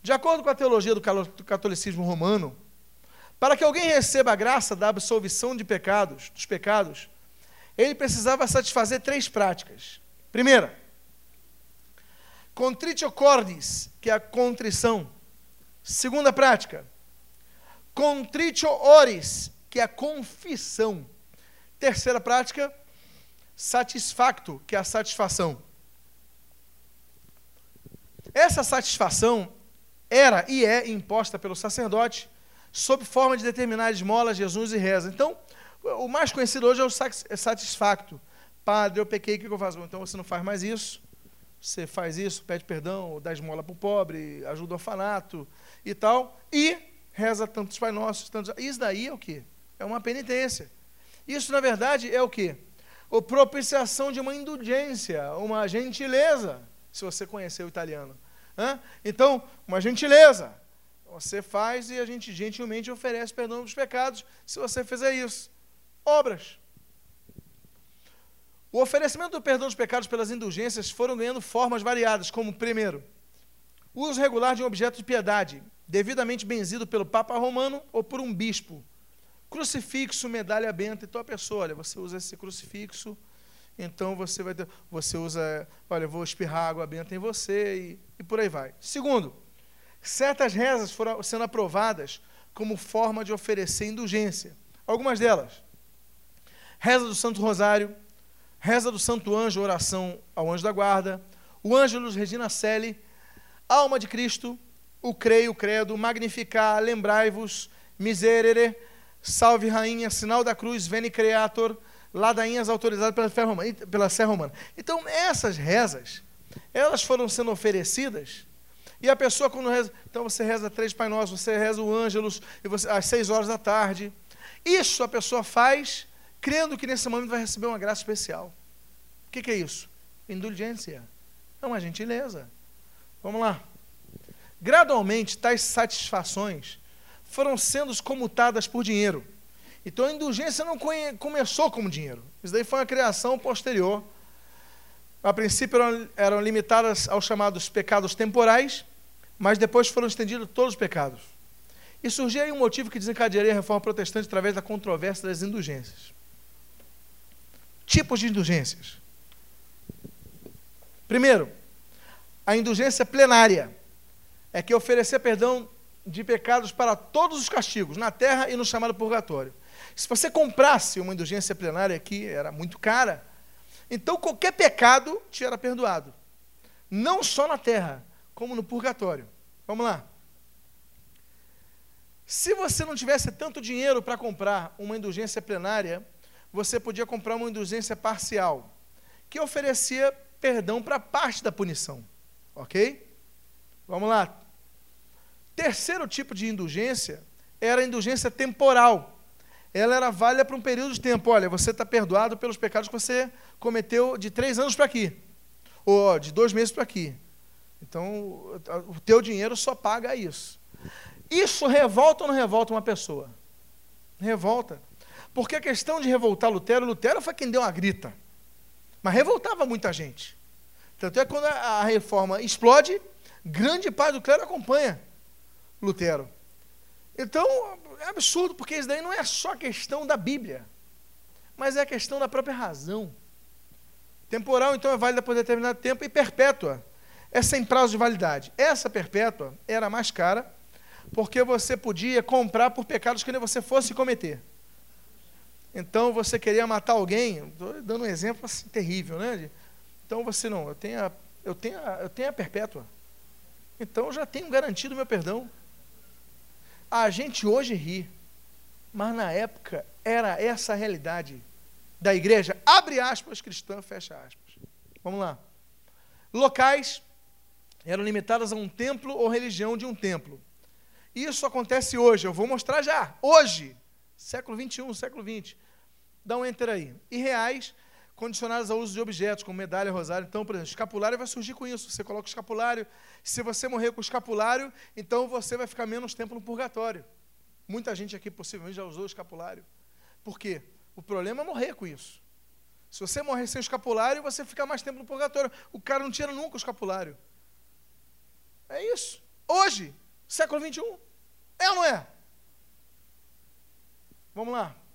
De acordo com a teologia do catolicismo romano, para que alguém receba a graça da absolvição de pecados, dos pecados, ele precisava satisfazer três práticas. Primeira, contritio cordis, que é a contrição. Segunda prática, contritio oris, que é a confissão. Terceira prática, satisfacto, que é a satisfação. Essa satisfação era e é imposta pelo sacerdote sob forma de determinar esmolas, Jesus e reza. Então, o mais conhecido hoje é o é satisfacto. Padre, eu pequei, o que eu faço? Então você não faz mais isso. Você faz isso, pede perdão, dá esmola para o pobre, ajuda o orfanato e tal. E reza tantos Pai Nossos, tantos. Isso daí é o quê? É uma penitência. Isso, na verdade, é o quê? A propiciação de uma indulgência, uma gentileza, se você conhecer o italiano. Hã? Então, uma gentileza. Você faz e a gente gentilmente oferece perdão dos pecados se você fizer isso obras. O oferecimento do perdão dos pecados pelas indulgências foram ganhando formas variadas, como, primeiro, uso regular de um objeto de piedade, devidamente benzido pelo Papa Romano ou por um bispo. Crucifixo, medalha benta, então a pessoa, olha, você usa esse crucifixo, então você vai ter, você usa, olha, vou espirrar água benta em você e, e por aí vai. Segundo, certas rezas foram sendo aprovadas como forma de oferecer indulgência. Algumas delas, reza do Santo Rosário, reza do Santo Anjo, oração ao anjo da guarda, o Ângelus Regina Celi, Alma de Cristo, o Creio, o Credo, Magnificar, Lembrai-vos, Miserere, Salve Rainha, Sinal da Cruz, Veni Creator, ladainhas autorizadas pela, Serra Romana. Pela Romana. Então, essas rezas, elas foram sendo oferecidas, e a pessoa, quando reza, então você reza três Pai você reza o Ângelus, e você, às seis horas da tarde. Isso a pessoa faz, crendo que nesse momento vai receber uma graça especial. O que, que é isso? Indulgência. É uma gentileza. Vamos lá. Gradualmente, tais satisfações foram sendo comutadas por dinheiro. Então a indulgência não começou como dinheiro. Isso daí foi uma criação posterior. A princípio eram, eram limitadas aos chamados pecados temporais, mas depois foram estendidos todos os pecados. E surgiu aí um motivo que desencadearia a reforma protestante através da controvérsia das indulgências. Tipos de indulgências. Primeiro, a indulgência plenária é que oferecer perdão de pecados para todos os castigos, na terra e no chamado purgatório. Se você comprasse uma indulgência plenária aqui, era muito cara, então qualquer pecado te era perdoado. Não só na terra, como no purgatório. Vamos lá. Se você não tivesse tanto dinheiro para comprar uma indulgência plenária, você podia comprar uma indulgência parcial, que oferecia perdão para parte da punição. Ok? Vamos lá. Terceiro tipo de indulgência era a indulgência temporal ela era válida para um período de tempo. Olha, você está perdoado pelos pecados que você cometeu de três anos para aqui, ou de dois meses para aqui. Então, o teu dinheiro só paga isso. Isso revolta ou não revolta uma pessoa? Revolta. Porque a questão de revoltar Lutero, Lutero foi quem deu uma grita. Mas revoltava muita gente. Tanto é que quando a reforma explode, grande parte do clero acompanha Lutero. Então, é absurdo, porque isso daí não é só questão da Bíblia, mas é a questão da própria razão. Temporal, então, é válida por determinado tempo e perpétua é sem prazo de validade. Essa perpétua era mais cara, porque você podia comprar por pecados que nem você fosse cometer. Então você queria matar alguém, dando um exemplo assim, terrível, né? Então você não, eu tenho a, eu tenho a, eu tenho a perpétua. Então eu já tenho garantido meu perdão. A gente hoje ri, mas na época era essa a realidade da igreja. Abre aspas, cristã, fecha aspas. Vamos lá. Locais eram limitadas a um templo ou religião de um templo. Isso acontece hoje, eu vou mostrar já. Hoje, século 21, século 20. Dá um enter aí. E reais condicionadas ao uso de objetos, como medalha, rosário. Então, por exemplo, escapulário vai surgir com isso. Você coloca o escapulário. Se você morrer com o escapulário, então você vai ficar menos tempo no purgatório. Muita gente aqui possivelmente já usou o escapulário. Por quê? O problema é morrer com isso. Se você morrer sem o escapulário, você fica mais tempo no purgatório. O cara não tira nunca o escapulário. É isso. Hoje, século 21. É ou não é? Vamos lá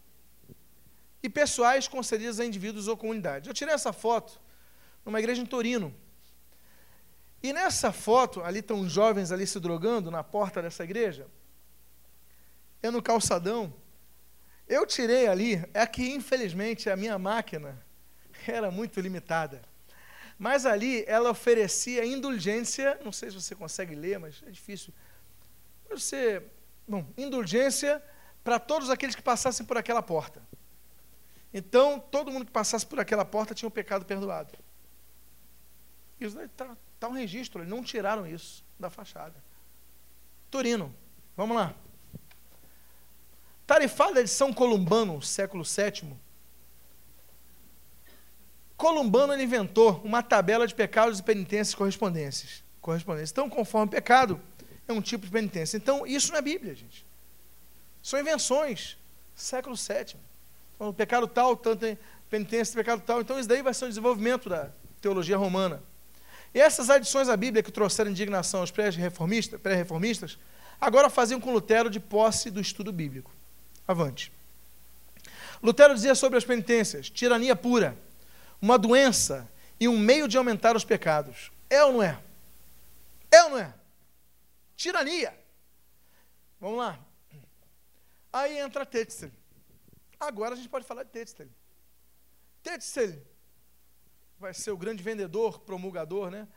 e pessoais concedidas a indivíduos ou comunidades. Eu tirei essa foto numa igreja em Torino. E nessa foto, ali estão os jovens ali se drogando na porta dessa igreja. É no calçadão. Eu tirei ali, é que infelizmente a minha máquina era muito limitada. Mas ali ela oferecia indulgência, não sei se você consegue ler, mas é difícil. Você, bom, indulgência para todos aqueles que passassem por aquela porta. Então, todo mundo que passasse por aquela porta tinha o pecado perdoado. Isso está tá um registro, eles não tiraram isso da fachada. Torino, vamos lá. Tarifada de São Columbano, século VII. Columbano inventou uma tabela de pecados e penitências correspondências. correspondências. Então, conforme pecado, é um tipo de penitência. Então, isso não é Bíblia, gente. São invenções. Século VII o pecado tal, tanto em penitência, pecado tal. Então, isso daí vai ser o desenvolvimento da teologia romana. E essas adições à Bíblia que trouxeram indignação aos pré-reformistas, pré-reformistas agora faziam com Lutero de posse do estudo bíblico. Avante. Lutero dizia sobre as penitências: tirania pura, uma doença e um meio de aumentar os pecados. É ou não é? É ou não é? Tirania. Vamos lá. Aí entra Tetzel. Agora a gente pode falar de Tetzel. Tetzel vai ser o grande vendedor, promulgador, né?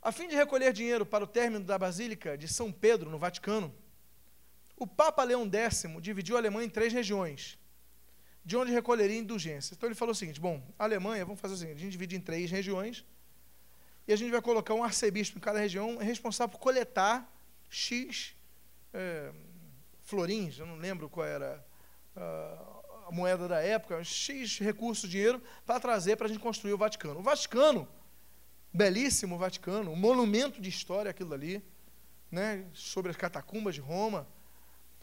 A fim de recolher dinheiro para o término da Basílica de São Pedro, no Vaticano, o Papa Leão X dividiu a Alemanha em três regiões. de onde recolheria indulgências. Então ele falou o seguinte: bom, a Alemanha, vamos fazer o seguinte: a gente divide em três regiões e a gente vai colocar um arcebispo em cada região responsável por coletar X é, florins, eu não lembro qual era a moeda da época, X recursos, dinheiro, para trazer para a gente construir o Vaticano. O Vaticano, belíssimo Vaticano, um monumento de história aquilo ali, né, sobre as catacumbas de Roma.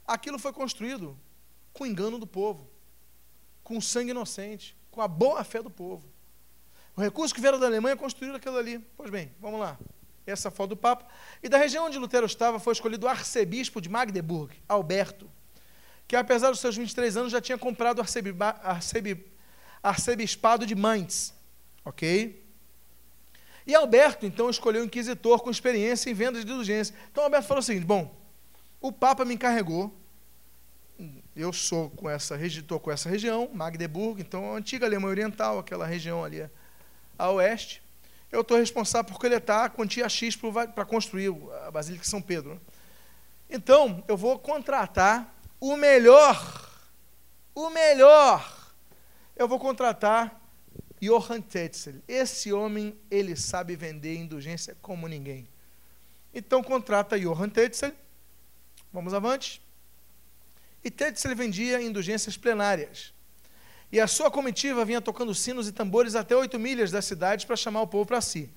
Aquilo foi construído com engano do povo, com sangue inocente, com a boa fé do povo. O recurso que vieram da Alemanha construíram aquilo ali. Pois bem, vamos lá. Essa foto do Papa. E da região onde Lutero estava foi escolhido o arcebispo de Magdeburg, Alberto, que apesar dos seus 23 anos já tinha comprado arcebispado de Mainz. Ok? E Alberto, então, escolheu um inquisitor com experiência em vendas de indulgência. Então, Alberto falou o seguinte: bom, o Papa me encarregou, eu sou com essa, estou com essa região, Magdeburg, então, a antiga Alemanha Oriental, aquela região ali a oeste, eu estou responsável por coletar a quantia X para construir a Basílica de São Pedro. Então, eu vou contratar o melhor, o melhor. Eu vou contratar Johann Tetzel. Esse homem, ele sabe vender indulgência como ninguém. Então, contrata Johann Tetzel. Vamos avante. E Tetzel vendia indulgências plenárias. E a sua comitiva vinha tocando sinos e tambores até oito milhas da cidade para chamar o povo para si.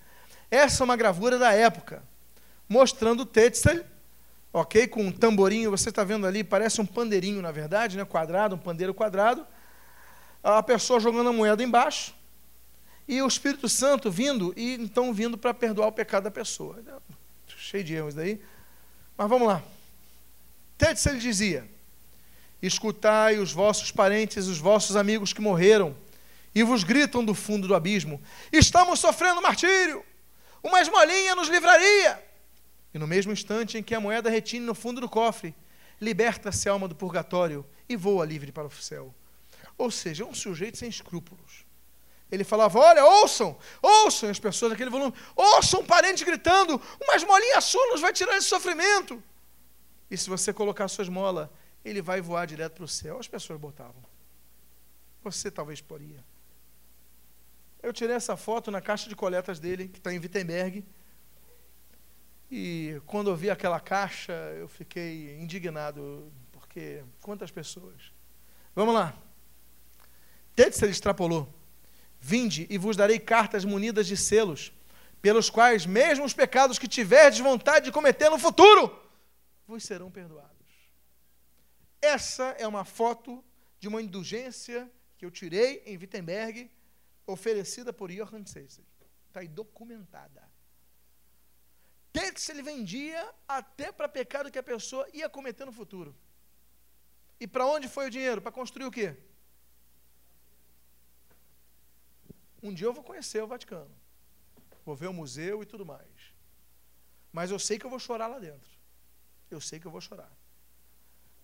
Essa é uma gravura da época, mostrando Tetzel, ok? Com um tamborinho, você está vendo ali, parece um pandeirinho, na verdade, né? quadrado, um pandeiro quadrado. A pessoa jogando a moeda embaixo, e o Espírito Santo vindo, e então vindo para perdoar o pecado da pessoa. Cheio de erros daí. Mas vamos lá. Tetzel dizia: Escutai os vossos parentes, os vossos amigos que morreram, e vos gritam do fundo do abismo: Estamos sofrendo martírio, uma esmolinha nos livraria. E no mesmo instante em que a moeda retine no fundo do cofre, liberta-se a alma do purgatório e voa livre para o céu. Ou seja, é um sujeito sem escrúpulos. Ele falava: Olha, ouçam, ouçam as pessoas daquele volume, ouçam um parente gritando: Uma esmolinha sua nos vai tirar esse sofrimento. E se você colocar sua esmola ele vai voar direto para o céu. As pessoas botavam. Você talvez poria. Eu tirei essa foto na caixa de coletas dele, que está em Wittenberg. E quando eu vi aquela caixa, eu fiquei indignado, porque quantas pessoas. Vamos lá. Tetzel extrapolou. Vinde e vos darei cartas munidas de selos, pelos quais mesmo os pecados que tiverdes vontade de cometer no futuro, vos serão perdoados. Essa é uma foto de uma indulgência que eu tirei em Wittenberg, oferecida por Johann Seisel. Está aí documentada. Tetzel ele vendia até para pecado que a pessoa ia cometer no futuro. E para onde foi o dinheiro? Para construir o quê? Um dia eu vou conhecer o Vaticano. Vou ver o museu e tudo mais. Mas eu sei que eu vou chorar lá dentro. Eu sei que eu vou chorar.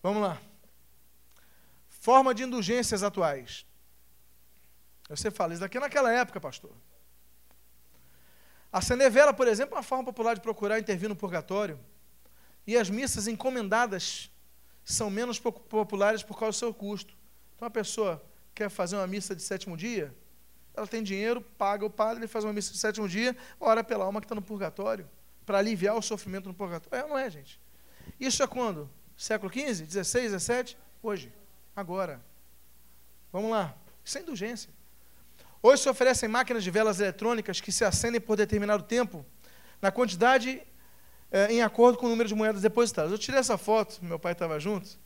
Vamos lá. Forma de indulgências atuais. Você fala, isso daqui é naquela época, pastor. A Cenevela, por exemplo, é uma forma popular de procurar intervir no purgatório. E as missas encomendadas são menos populares por causa do seu custo. Então, a pessoa quer fazer uma missa de sétimo dia, ela tem dinheiro, paga o padre, ele faz uma missa de sétimo dia, ora pela alma que está no purgatório, para aliviar o sofrimento no purgatório. É, não é, gente? Isso é quando? Século XV, XVI, XVII? Hoje, agora. Vamos lá. Sem indulgência. Hoje se oferecem máquinas de velas eletrônicas que se acendem por determinado tempo, na quantidade é, em acordo com o número de moedas depositadas. Eu tirei essa foto, meu pai estava junto.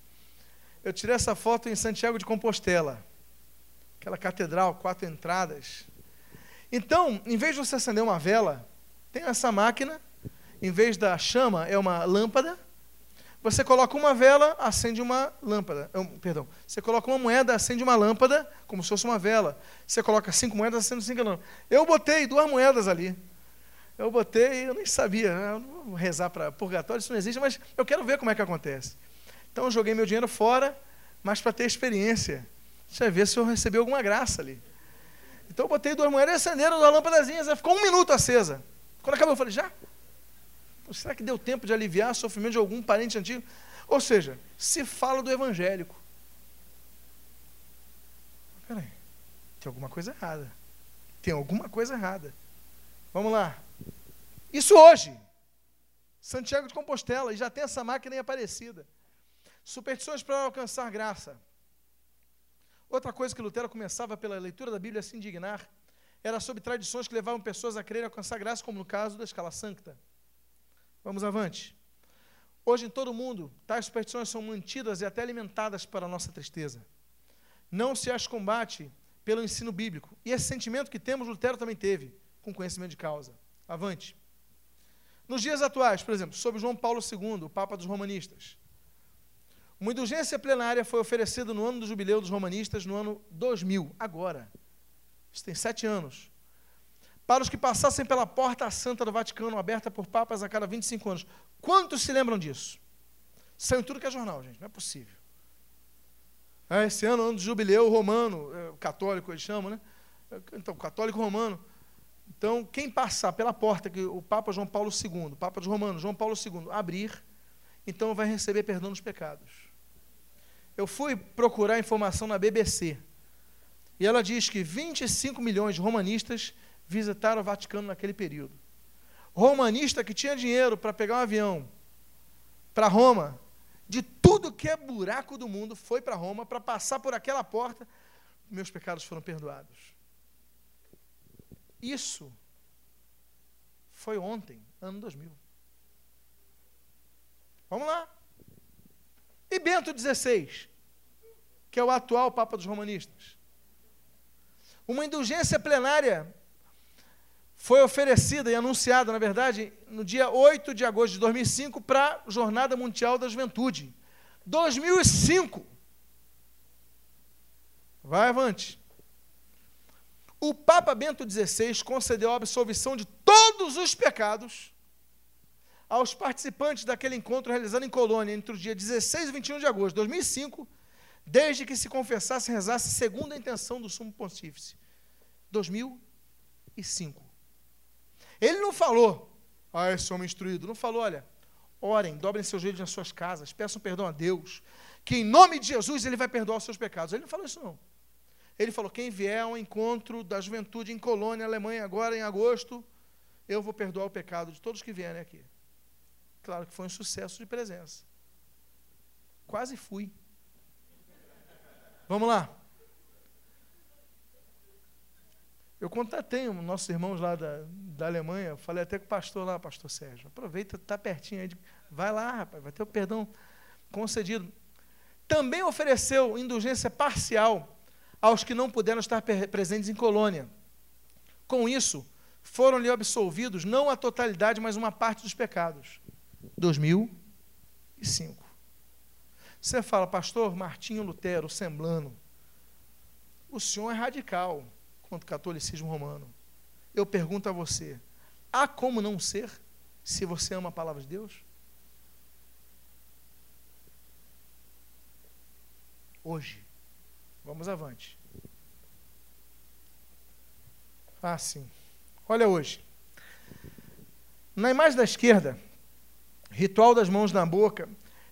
Eu tirei essa foto em Santiago de Compostela, aquela catedral, quatro entradas. Então, em vez de você acender uma vela, tem essa máquina, em vez da chama, é uma lâmpada, você coloca uma vela, acende uma lâmpada. Perdão. Você coloca uma moeda, acende uma lâmpada, como se fosse uma vela. Você coloca cinco moedas, acende cinco lâmpadas. Eu botei duas moedas ali. Eu botei, eu nem sabia. Eu não vou rezar para purgatório, isso não existe, mas eu quero ver como é que acontece. Então eu joguei meu dinheiro fora, mas para ter experiência. Deixa eu ver se eu recebi alguma graça ali. Então eu botei duas moedas e acenderam duas lâmpadazinhas. Ficou um minuto acesa. Quando acabou, eu falei, já? Será que deu tempo de aliviar o sofrimento de algum parente antigo? Ou seja, se fala do evangélico. Peraí, tem alguma coisa errada. Tem alguma coisa errada. Vamos lá. Isso hoje. Santiago de Compostela, e já tem essa máquina aí aparecida. Superstições para alcançar graça. Outra coisa que Lutero começava pela leitura da Bíblia a se indignar era sobre tradições que levavam pessoas a crerem alcançar graça, como no caso da escala sancta. Vamos avante. Hoje em todo o mundo, tais superstições são mantidas e até alimentadas para a nossa tristeza. Não se as combate pelo ensino bíblico. E esse sentimento que temos, Lutero também teve, com conhecimento de causa. Avante. Nos dias atuais, por exemplo, sobre João Paulo II, o Papa dos Romanistas. Uma indulgência plenária foi oferecida no ano do jubileu dos romanistas, no ano 2000, agora. Isso tem sete anos. Para os que passassem pela porta santa do Vaticano, aberta por papas a cada 25 anos. Quantos se lembram disso? Saiu tudo que é jornal, gente, não é possível. É, esse ano, ano do jubileu romano, é, católico eles chamam, né? Então, católico romano. Então, quem passar pela porta que o Papa João Paulo II, Papa dos Romanos, João Paulo II, abrir, então vai receber perdão dos pecados. Eu fui procurar informação na BBC. E ela diz que 25 milhões de romanistas visitaram o Vaticano naquele período. Romanista que tinha dinheiro para pegar um avião para Roma, de tudo que é buraco do mundo, foi para Roma para passar por aquela porta, meus pecados foram perdoados. Isso foi ontem, ano 2000. Vamos lá. E Bento XVI, que é o atual Papa dos Romanistas? Uma indulgência plenária foi oferecida e anunciada, na verdade, no dia 8 de agosto de 2005 para a Jornada Mundial da Juventude. 2005. Vai avante. O Papa Bento XVI concedeu a absolvição de todos os pecados aos participantes daquele encontro realizado em Colônia entre o dia 16 e 21 de agosto de 2005 desde que se confessasse e rezasse segundo a intenção do sumo pontífice. 2005. Ele não falou, ah, esse homem instruído, não falou, olha, orem, dobrem seus joelhos nas suas casas, peçam perdão a Deus, que em nome de Jesus ele vai perdoar os seus pecados. Ele não falou isso não. Ele falou, quem vier ao encontro da juventude em Colônia, Alemanha, agora em agosto, eu vou perdoar o pecado de todos que vierem aqui. Claro que foi um sucesso de presença. Quase fui. Vamos lá. Eu contatei um, nossos irmãos lá da, da Alemanha, falei até com o pastor lá, pastor Sérgio, aproveita, está pertinho aí, vai lá, rapaz, vai ter o perdão concedido. Também ofereceu indulgência parcial aos que não puderam estar presentes em colônia. Com isso, foram-lhe absolvidos não a totalidade, mas uma parte dos pecados. 2005. Você fala, pastor Martinho Lutero, Semblano, o senhor é radical contra catolicismo romano. Eu pergunto a você: há como não ser se você ama a palavra de Deus? Hoje. Vamos avante. Ah, sim. Olha hoje. Na imagem da esquerda, ritual das mãos na boca,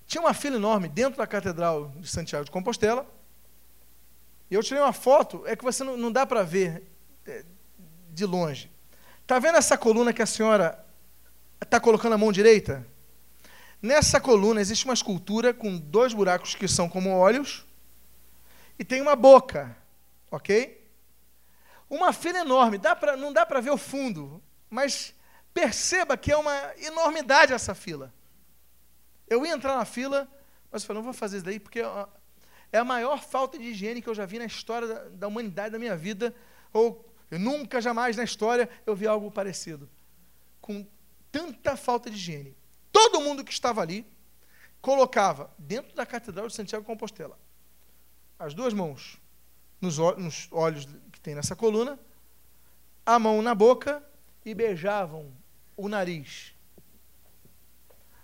tinha uma fila enorme dentro da Catedral de Santiago de Compostela. Eu tirei uma foto, é que você não, não dá para ver é, de longe. Está vendo essa coluna que a senhora está colocando a mão direita? Nessa coluna existe uma escultura com dois buracos que são como olhos e tem uma boca, ok? Uma fila enorme, dá pra, não dá para ver o fundo, mas perceba que é uma enormidade essa fila. Eu ia entrar na fila, mas eu falei, não vou fazer isso daí, porque é a maior falta de higiene que eu já vi na história da, da humanidade, da minha vida, ou nunca, jamais na história eu vi algo parecido. Com tanta falta de higiene. Todo mundo que estava ali colocava dentro da Catedral de Santiago de Compostela as duas mãos nos, nos olhos que tem nessa coluna, a mão na boca e beijavam o nariz.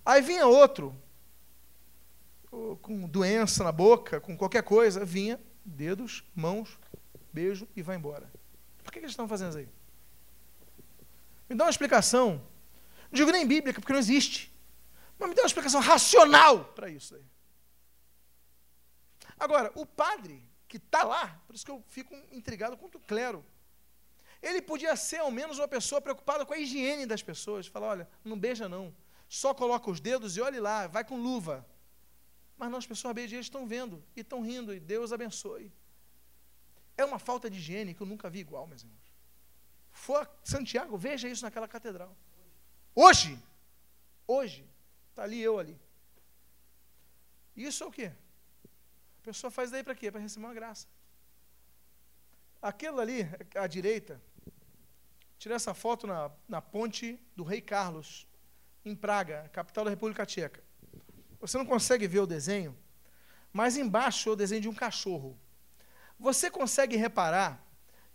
Aí vinha outro, com doença na boca, com qualquer coisa, vinha, dedos, mãos, beijo e vai embora. Por que, eles estão fazendo isso aí? Me dá uma explicação. Não digo nem bíblica, porque não existe. Mas me dá uma explicação racional para isso aí. Agora, o padre que está lá, por isso que eu fico intrigado com o clero. Ele podia ser ao menos uma pessoa preocupada com a higiene das pessoas. Falar, olha, não beija não. Só coloca os dedos e olhe lá, vai com luva. Mas não, as pessoas obedientes estão vendo e estão rindo, e Deus abençoe. É uma falta de higiene que eu nunca vi igual, meus irmãos. For Santiago, veja isso naquela catedral. Hoje, hoje, está ali eu ali. Isso é o quê? A pessoa faz daí para quê? Para receber uma graça. Aquilo ali, à direita, tirei essa foto na, na ponte do Rei Carlos, em Praga, capital da República Tcheca. Você não consegue ver o desenho, mas embaixo é o desenho de um cachorro. Você consegue reparar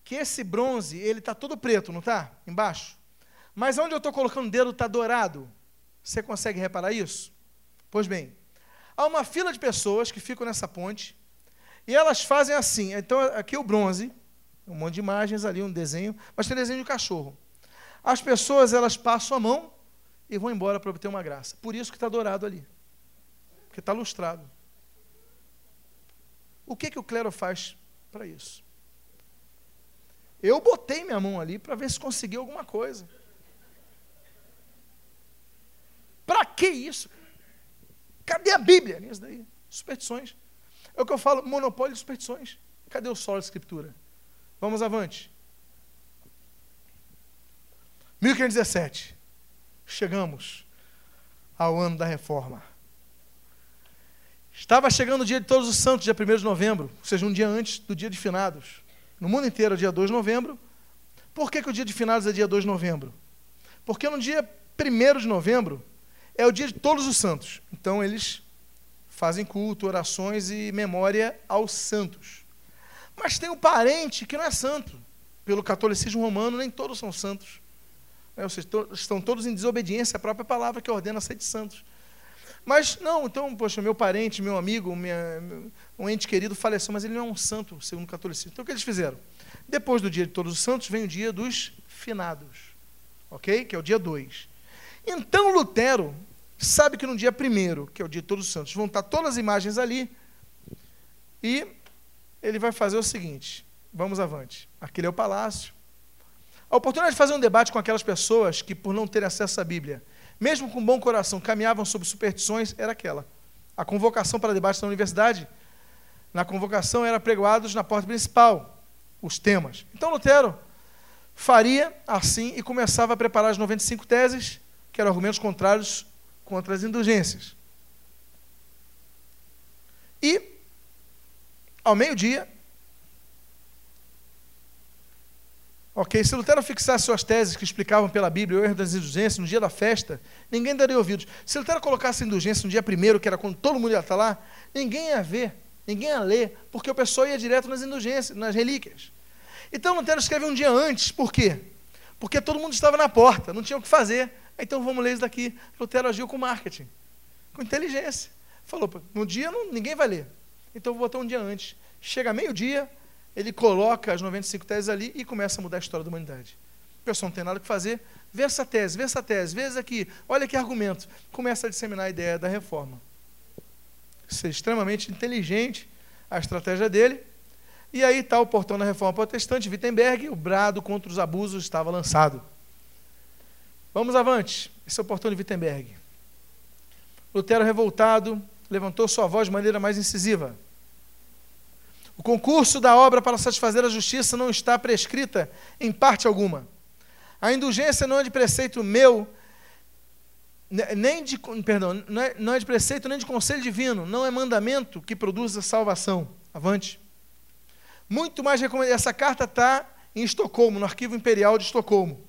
que esse bronze, ele está todo preto, não está? Embaixo. Mas onde eu estou colocando o dedo está dourado. Você consegue reparar isso? Pois bem, há uma fila de pessoas que ficam nessa ponte e elas fazem assim. Então, aqui é o bronze, um monte de imagens ali, um desenho, mas tem desenho de cachorro. As pessoas, elas passam a mão e vão embora para obter uma graça. Por isso que está dourado ali. Porque está lustrado. O que, que o clero faz para isso? Eu botei minha mão ali para ver se consegui alguma coisa. Para que isso? Cadê a Bíblia nisso daí? Superstições. É o que eu falo, monopólio de superstições. Cadê o solo da escritura? Vamos avante. 1517. Chegamos ao ano da reforma. Estava chegando o dia de Todos os Santos, dia 1 de novembro, ou seja, um dia antes do dia de finados. No mundo inteiro é dia 2 de novembro. Por que, que o dia de finados é dia 2 de novembro? Porque no dia 1 de novembro é o dia de Todos os Santos. Então eles fazem culto, orações e memória aos santos. Mas tem um parente que não é santo. Pelo catolicismo romano, nem todos são santos. É, ou seja, estão todos em desobediência à própria palavra que ordena ser de santos. Mas não, então, poxa, meu parente, meu amigo, minha, um ente querido faleceu, mas ele não é um santo, segundo o catolicismo. Então o que eles fizeram? Depois do dia de Todos os Santos, vem o dia dos finados. Ok? Que é o dia 2. Então Lutero sabe que no dia 1, que é o dia de Todos os Santos, vão estar todas as imagens ali. E ele vai fazer o seguinte: vamos avante. Aquele é o palácio. A oportunidade de fazer um debate com aquelas pessoas que, por não terem acesso à Bíblia, mesmo com bom coração, caminhavam sobre superstições, era aquela. A convocação para debate na universidade, na convocação era pregoados na porta principal, os temas. Então Lutero faria assim e começava a preparar as 95 teses, que eram argumentos contrários contra as indulgências. E ao meio-dia. Ok, se Lutero fixasse suas teses que explicavam pela Bíblia o erro das indulgências no dia da festa, ninguém daria ouvidos. Se Lutero colocasse a indulgência no dia primeiro, que era quando todo mundo ia estar lá, ninguém ia ver, ninguém ia ler, porque o pessoal ia direto nas indulgências, nas relíquias. Então Lutero escreve um dia antes, por quê? Porque todo mundo estava na porta, não tinha o que fazer. Então vamos ler isso daqui. Lutero agiu com marketing, com inteligência. Falou, no dia não, ninguém vai ler. Então vou botar um dia antes. Chega meio-dia, ele coloca as 95 teses ali e começa a mudar a história da humanidade. O pessoal não tem nada que fazer. Vê essa tese, vê essa tese, vê essa aqui. Olha que argumento. Começa a disseminar a ideia da reforma. Ser extremamente inteligente a estratégia dele. E aí está o portão da reforma protestante, Wittenberg, o brado contra os abusos estava lançado. Vamos avante. Esse é o portão de Wittenberg. Lutero revoltado, levantou sua voz de maneira mais incisiva. O concurso da obra para satisfazer a justiça não está prescrita em parte alguma. A indulgência não é de preceito meu, nem de, perdão, não é, não é de preceito nem de conselho divino, não é mandamento que produz a salvação. Avante. Muito mais essa carta está em Estocolmo, no Arquivo Imperial de Estocolmo.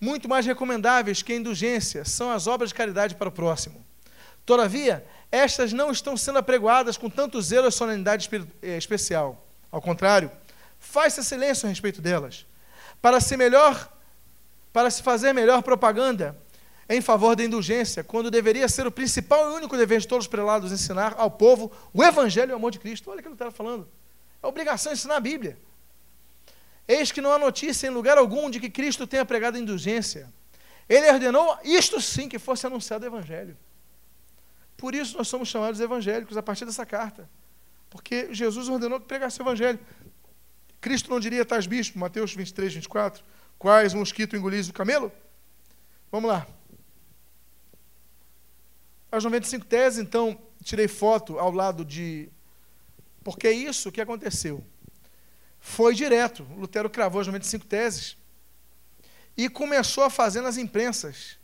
Muito mais recomendáveis que a indulgência são as obras de caridade para o próximo. Todavia, estas não estão sendo apregoadas com tanto zelo e solenidade eh, especial. Ao contrário, faz-se silêncio a respeito delas, para se melhor, para se fazer melhor propaganda em favor da indulgência, quando deveria ser o principal e único dever de todos os prelados ensinar ao povo o evangelho e o amor de Cristo. Olha o que ele está falando. É obrigação ensinar a Bíblia. Eis que não há notícia em lugar algum de que Cristo tenha pregado indulgência. Ele ordenou, isto sim, que fosse anunciado o evangelho. Por isso nós somos chamados evangélicos a partir dessa carta. Porque Jesus ordenou que pregasse o evangelho. Cristo não diria tais bichos, Mateus 23, 24, quais mosquito engolis o camelo? Vamos lá. As 95 teses, então, tirei foto ao lado de. Porque é isso que aconteceu. Foi direto. Lutero cravou as 95 teses e começou a fazer nas imprensas.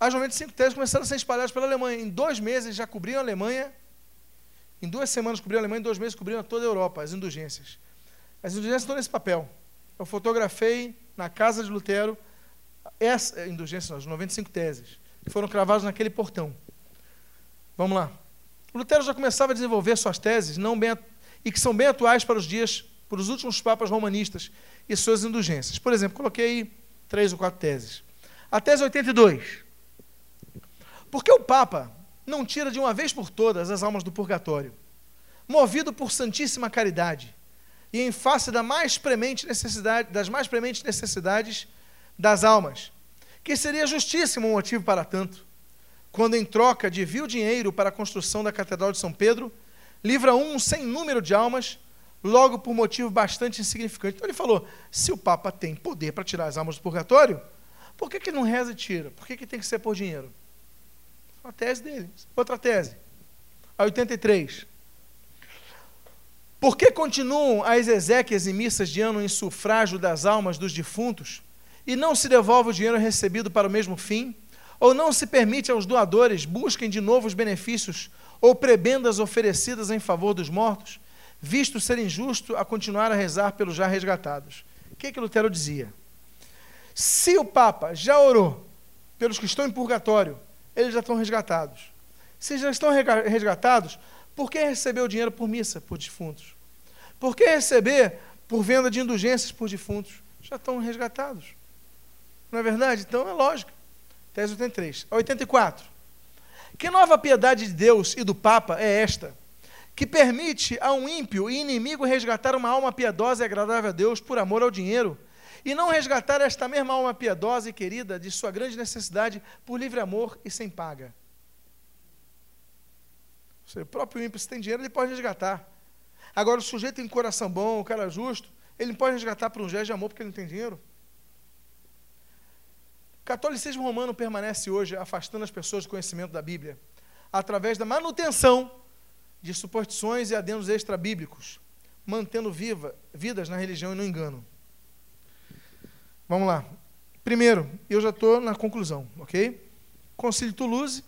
As 95 teses começaram a ser espalhadas pela Alemanha. Em dois meses já cobriam a Alemanha. Em duas semanas cobriam a Alemanha, em dois meses cobriam toda a Europa, as indulgências. As indulgências estão nesse papel. Eu fotografei na casa de Lutero essa indulgência, não, as 95 teses, que foram cravadas naquele portão. Vamos lá. Lutero já começava a desenvolver suas teses, não bem, e que são bem atuais para os dias, para os últimos papas romanistas e suas indulgências. Por exemplo, coloquei três ou quatro teses. A tese 82. Por que o Papa não tira de uma vez por todas as almas do purgatório? Movido por santíssima caridade e em face da mais premente necessidade, das mais prementes necessidades das almas, que seria justíssimo um motivo para tanto, quando em troca de vil dinheiro para a construção da Catedral de São Pedro, livra um sem número de almas, logo por motivo bastante insignificante. Então ele falou: se o Papa tem poder para tirar as almas do purgatório, por que, que não reza e tira? Por que, que tem que ser por dinheiro? Uma tese dele. Outra tese. A 83. Por que continuam as exéquias e missas de ano em sufrágio das almas dos defuntos e não se devolve o dinheiro recebido para o mesmo fim? Ou não se permite aos doadores busquem de novo os benefícios ou prebendas oferecidas em favor dos mortos, visto ser injusto a continuar a rezar pelos já resgatados? O que, que Lutero dizia? Se o Papa já orou pelos que estão em purgatório, eles já estão resgatados. Se já estão resgatados, por que receber o dinheiro por missa por defuntos? Por que receber por venda de indulgências por defuntos? Já estão resgatados. Não é verdade? Então é lógico. Tese 83. A 84. Que nova piedade de Deus e do Papa é esta? Que permite a um ímpio e inimigo resgatar uma alma piedosa e agradável a Deus por amor ao dinheiro, e não resgatar esta mesma alma piedosa e querida de sua grande necessidade por livre amor e sem paga seja, o próprio ímpio, se tem dinheiro, ele pode resgatar. Agora, o sujeito tem coração bom, o cara justo, ele pode resgatar por um gesto de amor porque ele não tem dinheiro. O catolicismo romano permanece hoje afastando as pessoas do conhecimento da Bíblia, através da manutenção de suposições e adendos extra-bíblicos, mantendo viva, vidas na religião e no engano. Vamos lá. Primeiro, eu já estou na conclusão, ok? Concílio Toulouse,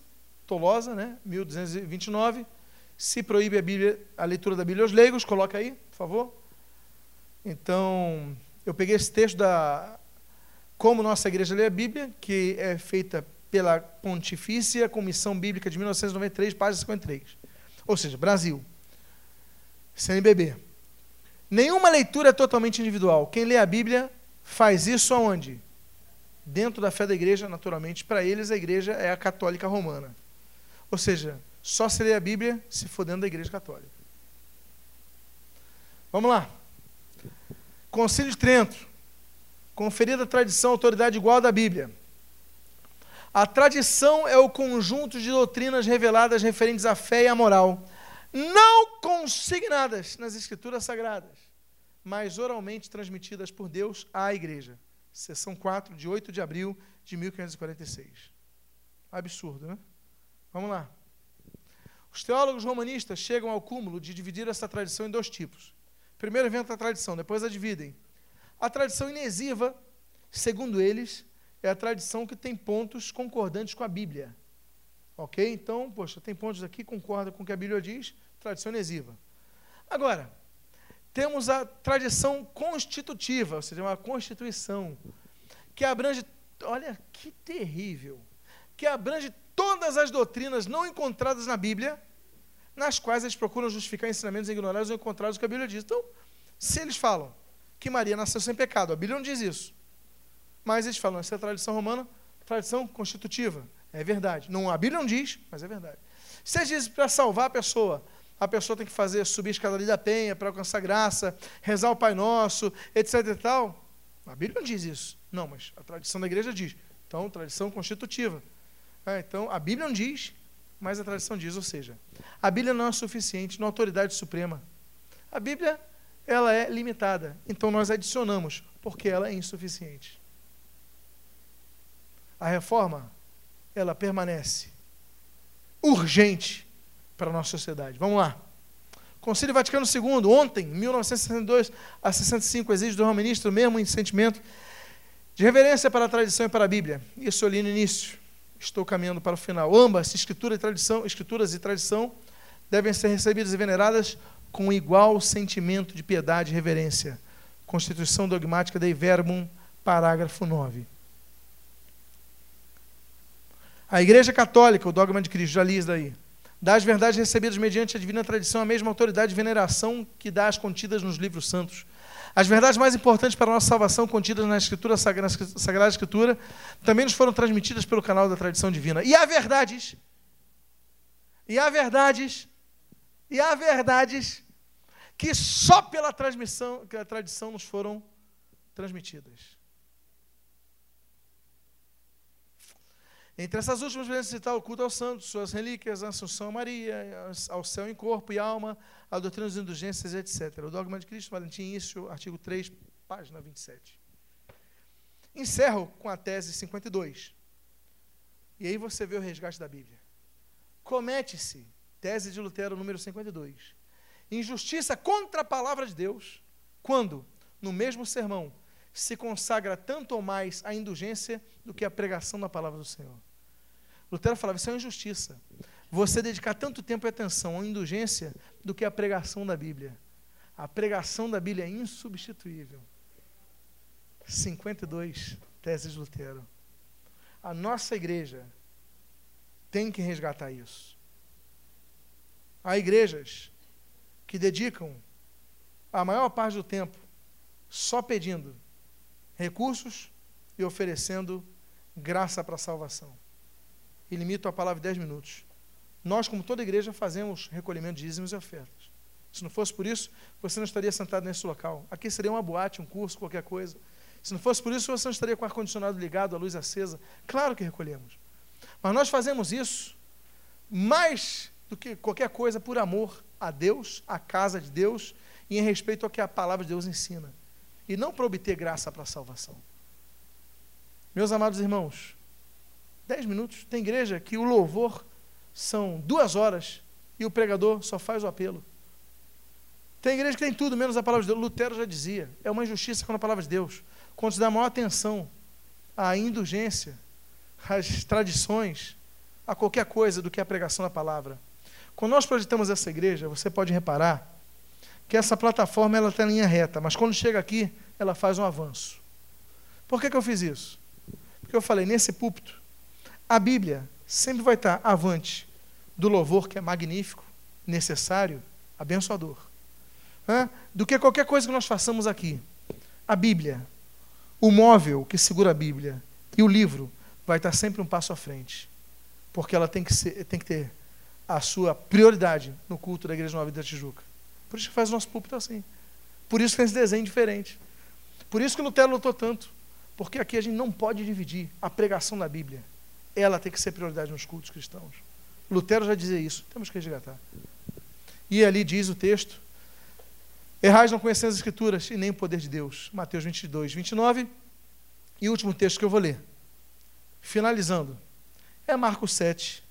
Tolosa, né? 1229. Se proíbe a, Bíblia, a leitura da Bíblia aos leigos, coloca aí, por favor. Então, eu peguei esse texto da Como Nossa Igreja Lê a Bíblia, que é feita pela Pontifícia Comissão Bíblica de 1993, página 53. Ou seja, Brasil. CNBB. Nenhuma leitura é totalmente individual. Quem lê a Bíblia faz isso aonde? Dentro da fé da igreja, naturalmente. Para eles, a igreja é a católica romana. Ou seja, só se lê a Bíblia se for dentro da Igreja Católica. Vamos lá. Concílio de Trento. Conferida a tradição, autoridade igual da Bíblia. A tradição é o conjunto de doutrinas reveladas referentes à fé e à moral, não consignadas nas Escrituras Sagradas, mas oralmente transmitidas por Deus à Igreja. Seção 4, de 8 de abril de 1546. Absurdo, né? Vamos lá. Os teólogos romanistas chegam ao cúmulo de dividir essa tradição em dois tipos. Primeiro inventa a tradição, depois a dividem. A tradição inesiva, segundo eles, é a tradição que tem pontos concordantes com a Bíblia. Ok? Então, poxa, tem pontos aqui que concordam com o que a Bíblia diz, tradição inesiva. Agora, temos a tradição constitutiva, ou seja, uma constituição, que abrange, olha que terrível, que abrange todas as doutrinas não encontradas na Bíblia, nas quais eles procuram justificar ensinamentos ignorados ou encontrados que a Bíblia diz. Então, se eles falam que Maria nasceu sem pecado, a Bíblia não diz isso. Mas eles falam, essa é a tradição romana, tradição constitutiva. É verdade. Não, a Bíblia não diz, mas é verdade. Se eles dizem para salvar a pessoa, a pessoa tem que fazer subir a escadaria da penha para alcançar graça, rezar o Pai Nosso, etc e tal. A Bíblia não diz isso. Não, mas a tradição da igreja diz. Então, tradição constitutiva. É, então, a Bíblia não diz, mas a tradição diz, ou seja, a Bíblia não é suficiente, não é autoridade suprema. A Bíblia, ela é limitada, então nós adicionamos, porque ela é insuficiente. A reforma, ela permanece urgente para a nossa sociedade. Vamos lá. Concílio Vaticano II, ontem, 1962 a 65, exige do ministro o mesmo sentimento de reverência para a tradição e para a Bíblia. Isso eu li no início. Estou caminhando para o final. Ambas, escritura e tradição, escrituras e tradição, devem ser recebidas e veneradas com igual sentimento de piedade e reverência. Constituição dogmática Dei Verbum, parágrafo 9. A Igreja Católica, o dogma de Cristo, já li isso daí dá as verdades recebidas mediante a divina tradição a mesma autoridade e veneração que dá as contidas nos livros santos. As verdades mais importantes para a nossa salvação, contidas na Escritura, na Sagrada Escritura, também nos foram transmitidas pelo canal da tradição divina. E há verdades, e há verdades, e há verdades que só pela transmissão, que a tradição nos foram transmitidas. Entre essas últimas, podemos citar o culto aos santos, suas relíquias, a Assunção a Maria, ao céu em corpo e alma, a doutrina das indulgências, etc. O dogma de Cristo, Valentim Isso, artigo 3, página 27. Encerro com a tese 52. E aí você vê o resgate da Bíblia. Comete-se, tese de Lutero, número 52, injustiça contra a palavra de Deus, quando, no mesmo sermão, se consagra tanto ou mais a indulgência do que a pregação da palavra do Senhor. Lutero falava: Isso é uma injustiça. Você dedicar tanto tempo e atenção à indulgência do que à pregação da Bíblia. A pregação da Bíblia é insubstituível. 52 teses de Lutero. A nossa igreja tem que resgatar isso. Há igrejas que dedicam a maior parte do tempo só pedindo recursos e oferecendo graça para a salvação e limito a palavra em 10 minutos. Nós, como toda igreja, fazemos recolhimento de dízimos e ofertas. Se não fosse por isso, você não estaria sentado nesse local. Aqui seria uma boate, um curso, qualquer coisa. Se não fosse por isso, você não estaria com o ar-condicionado ligado, a luz acesa. Claro que recolhemos. Mas nós fazemos isso mais do que qualquer coisa por amor a Deus, à casa de Deus e em respeito ao que a palavra de Deus ensina. E não para obter graça para a salvação. Meus amados irmãos, Dez minutos. Tem igreja que o louvor são duas horas e o pregador só faz o apelo. Tem igreja que tem tudo, menos a palavra de Deus. Lutero já dizia, é uma injustiça com a palavra de Deus. Quando se dá maior atenção à indulgência, às tradições, a qualquer coisa do que a pregação da palavra. Quando nós projetamos essa igreja, você pode reparar que essa plataforma ela está em linha reta, mas quando chega aqui, ela faz um avanço. Por que, que eu fiz isso? Porque eu falei, nesse púlpito, a Bíblia sempre vai estar avante do louvor que é magnífico, necessário, abençoador, do que qualquer coisa que nós façamos aqui. A Bíblia, o móvel que segura a Bíblia e o livro vai estar sempre um passo à frente, porque ela tem que, ser, tem que ter a sua prioridade no culto da Igreja Nova da Tijuca. Por isso que faz o nosso púlpito assim. Por isso que tem esse desenho diferente. Por isso que Lutero lutou tanto. Porque aqui a gente não pode dividir a pregação da Bíblia ela tem que ser prioridade nos cultos cristãos. Lutero já dizia isso, temos que resgatar. E ali diz o texto: Errais não conhecendo as Escrituras e nem o poder de Deus. Mateus 22, 29. E o último texto que eu vou ler, finalizando, é Marcos 7.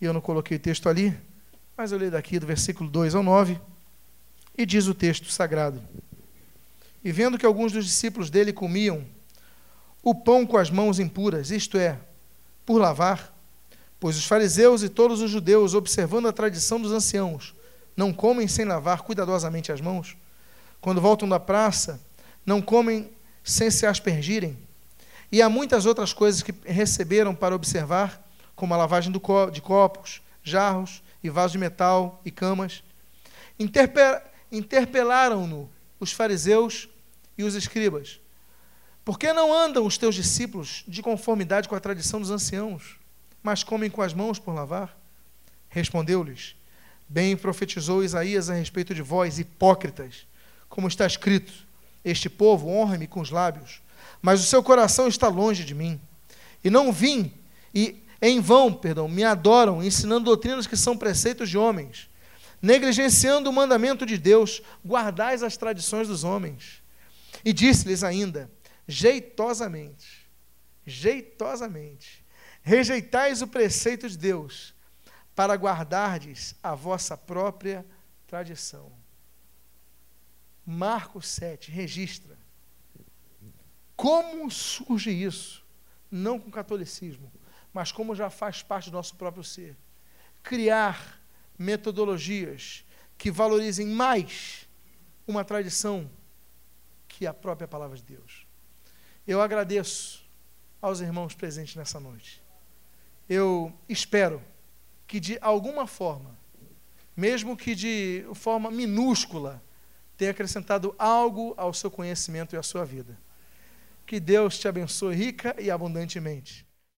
E eu não coloquei o texto ali, mas eu leio daqui do versículo 2 ao 9. E diz o texto sagrado: E vendo que alguns dos discípulos dele comiam o pão com as mãos impuras, isto é, por lavar, pois os fariseus e todos os judeus, observando a tradição dos anciãos, não comem sem lavar cuidadosamente as mãos. Quando voltam da praça, não comem sem se aspergirem. E há muitas outras coisas que receberam para observar, como a lavagem de copos, jarros e vasos de metal e camas. Interpelaram-no os fariseus e os escribas. Por que não andam os teus discípulos de conformidade com a tradição dos anciãos, mas comem com as mãos por lavar? Respondeu-lhes: Bem profetizou Isaías a respeito de vós, hipócritas, como está escrito: Este povo honra-me com os lábios, mas o seu coração está longe de mim. E não vim, e, em vão, perdão, me adoram, ensinando doutrinas que são preceitos de homens, negligenciando o mandamento de Deus, guardais as tradições dos homens. E disse-lhes ainda, jeitosamente, jeitosamente, rejeitais o preceito de Deus, para guardardes a vossa própria tradição. Marcos 7 registra como surge isso, não com catolicismo, mas como já faz parte do nosso próprio ser. Criar metodologias que valorizem mais uma tradição que a própria palavra de Deus. Eu agradeço aos irmãos presentes nessa noite. Eu espero que de alguma forma, mesmo que de forma minúscula, tenha acrescentado algo ao seu conhecimento e à sua vida. Que Deus te abençoe rica e abundantemente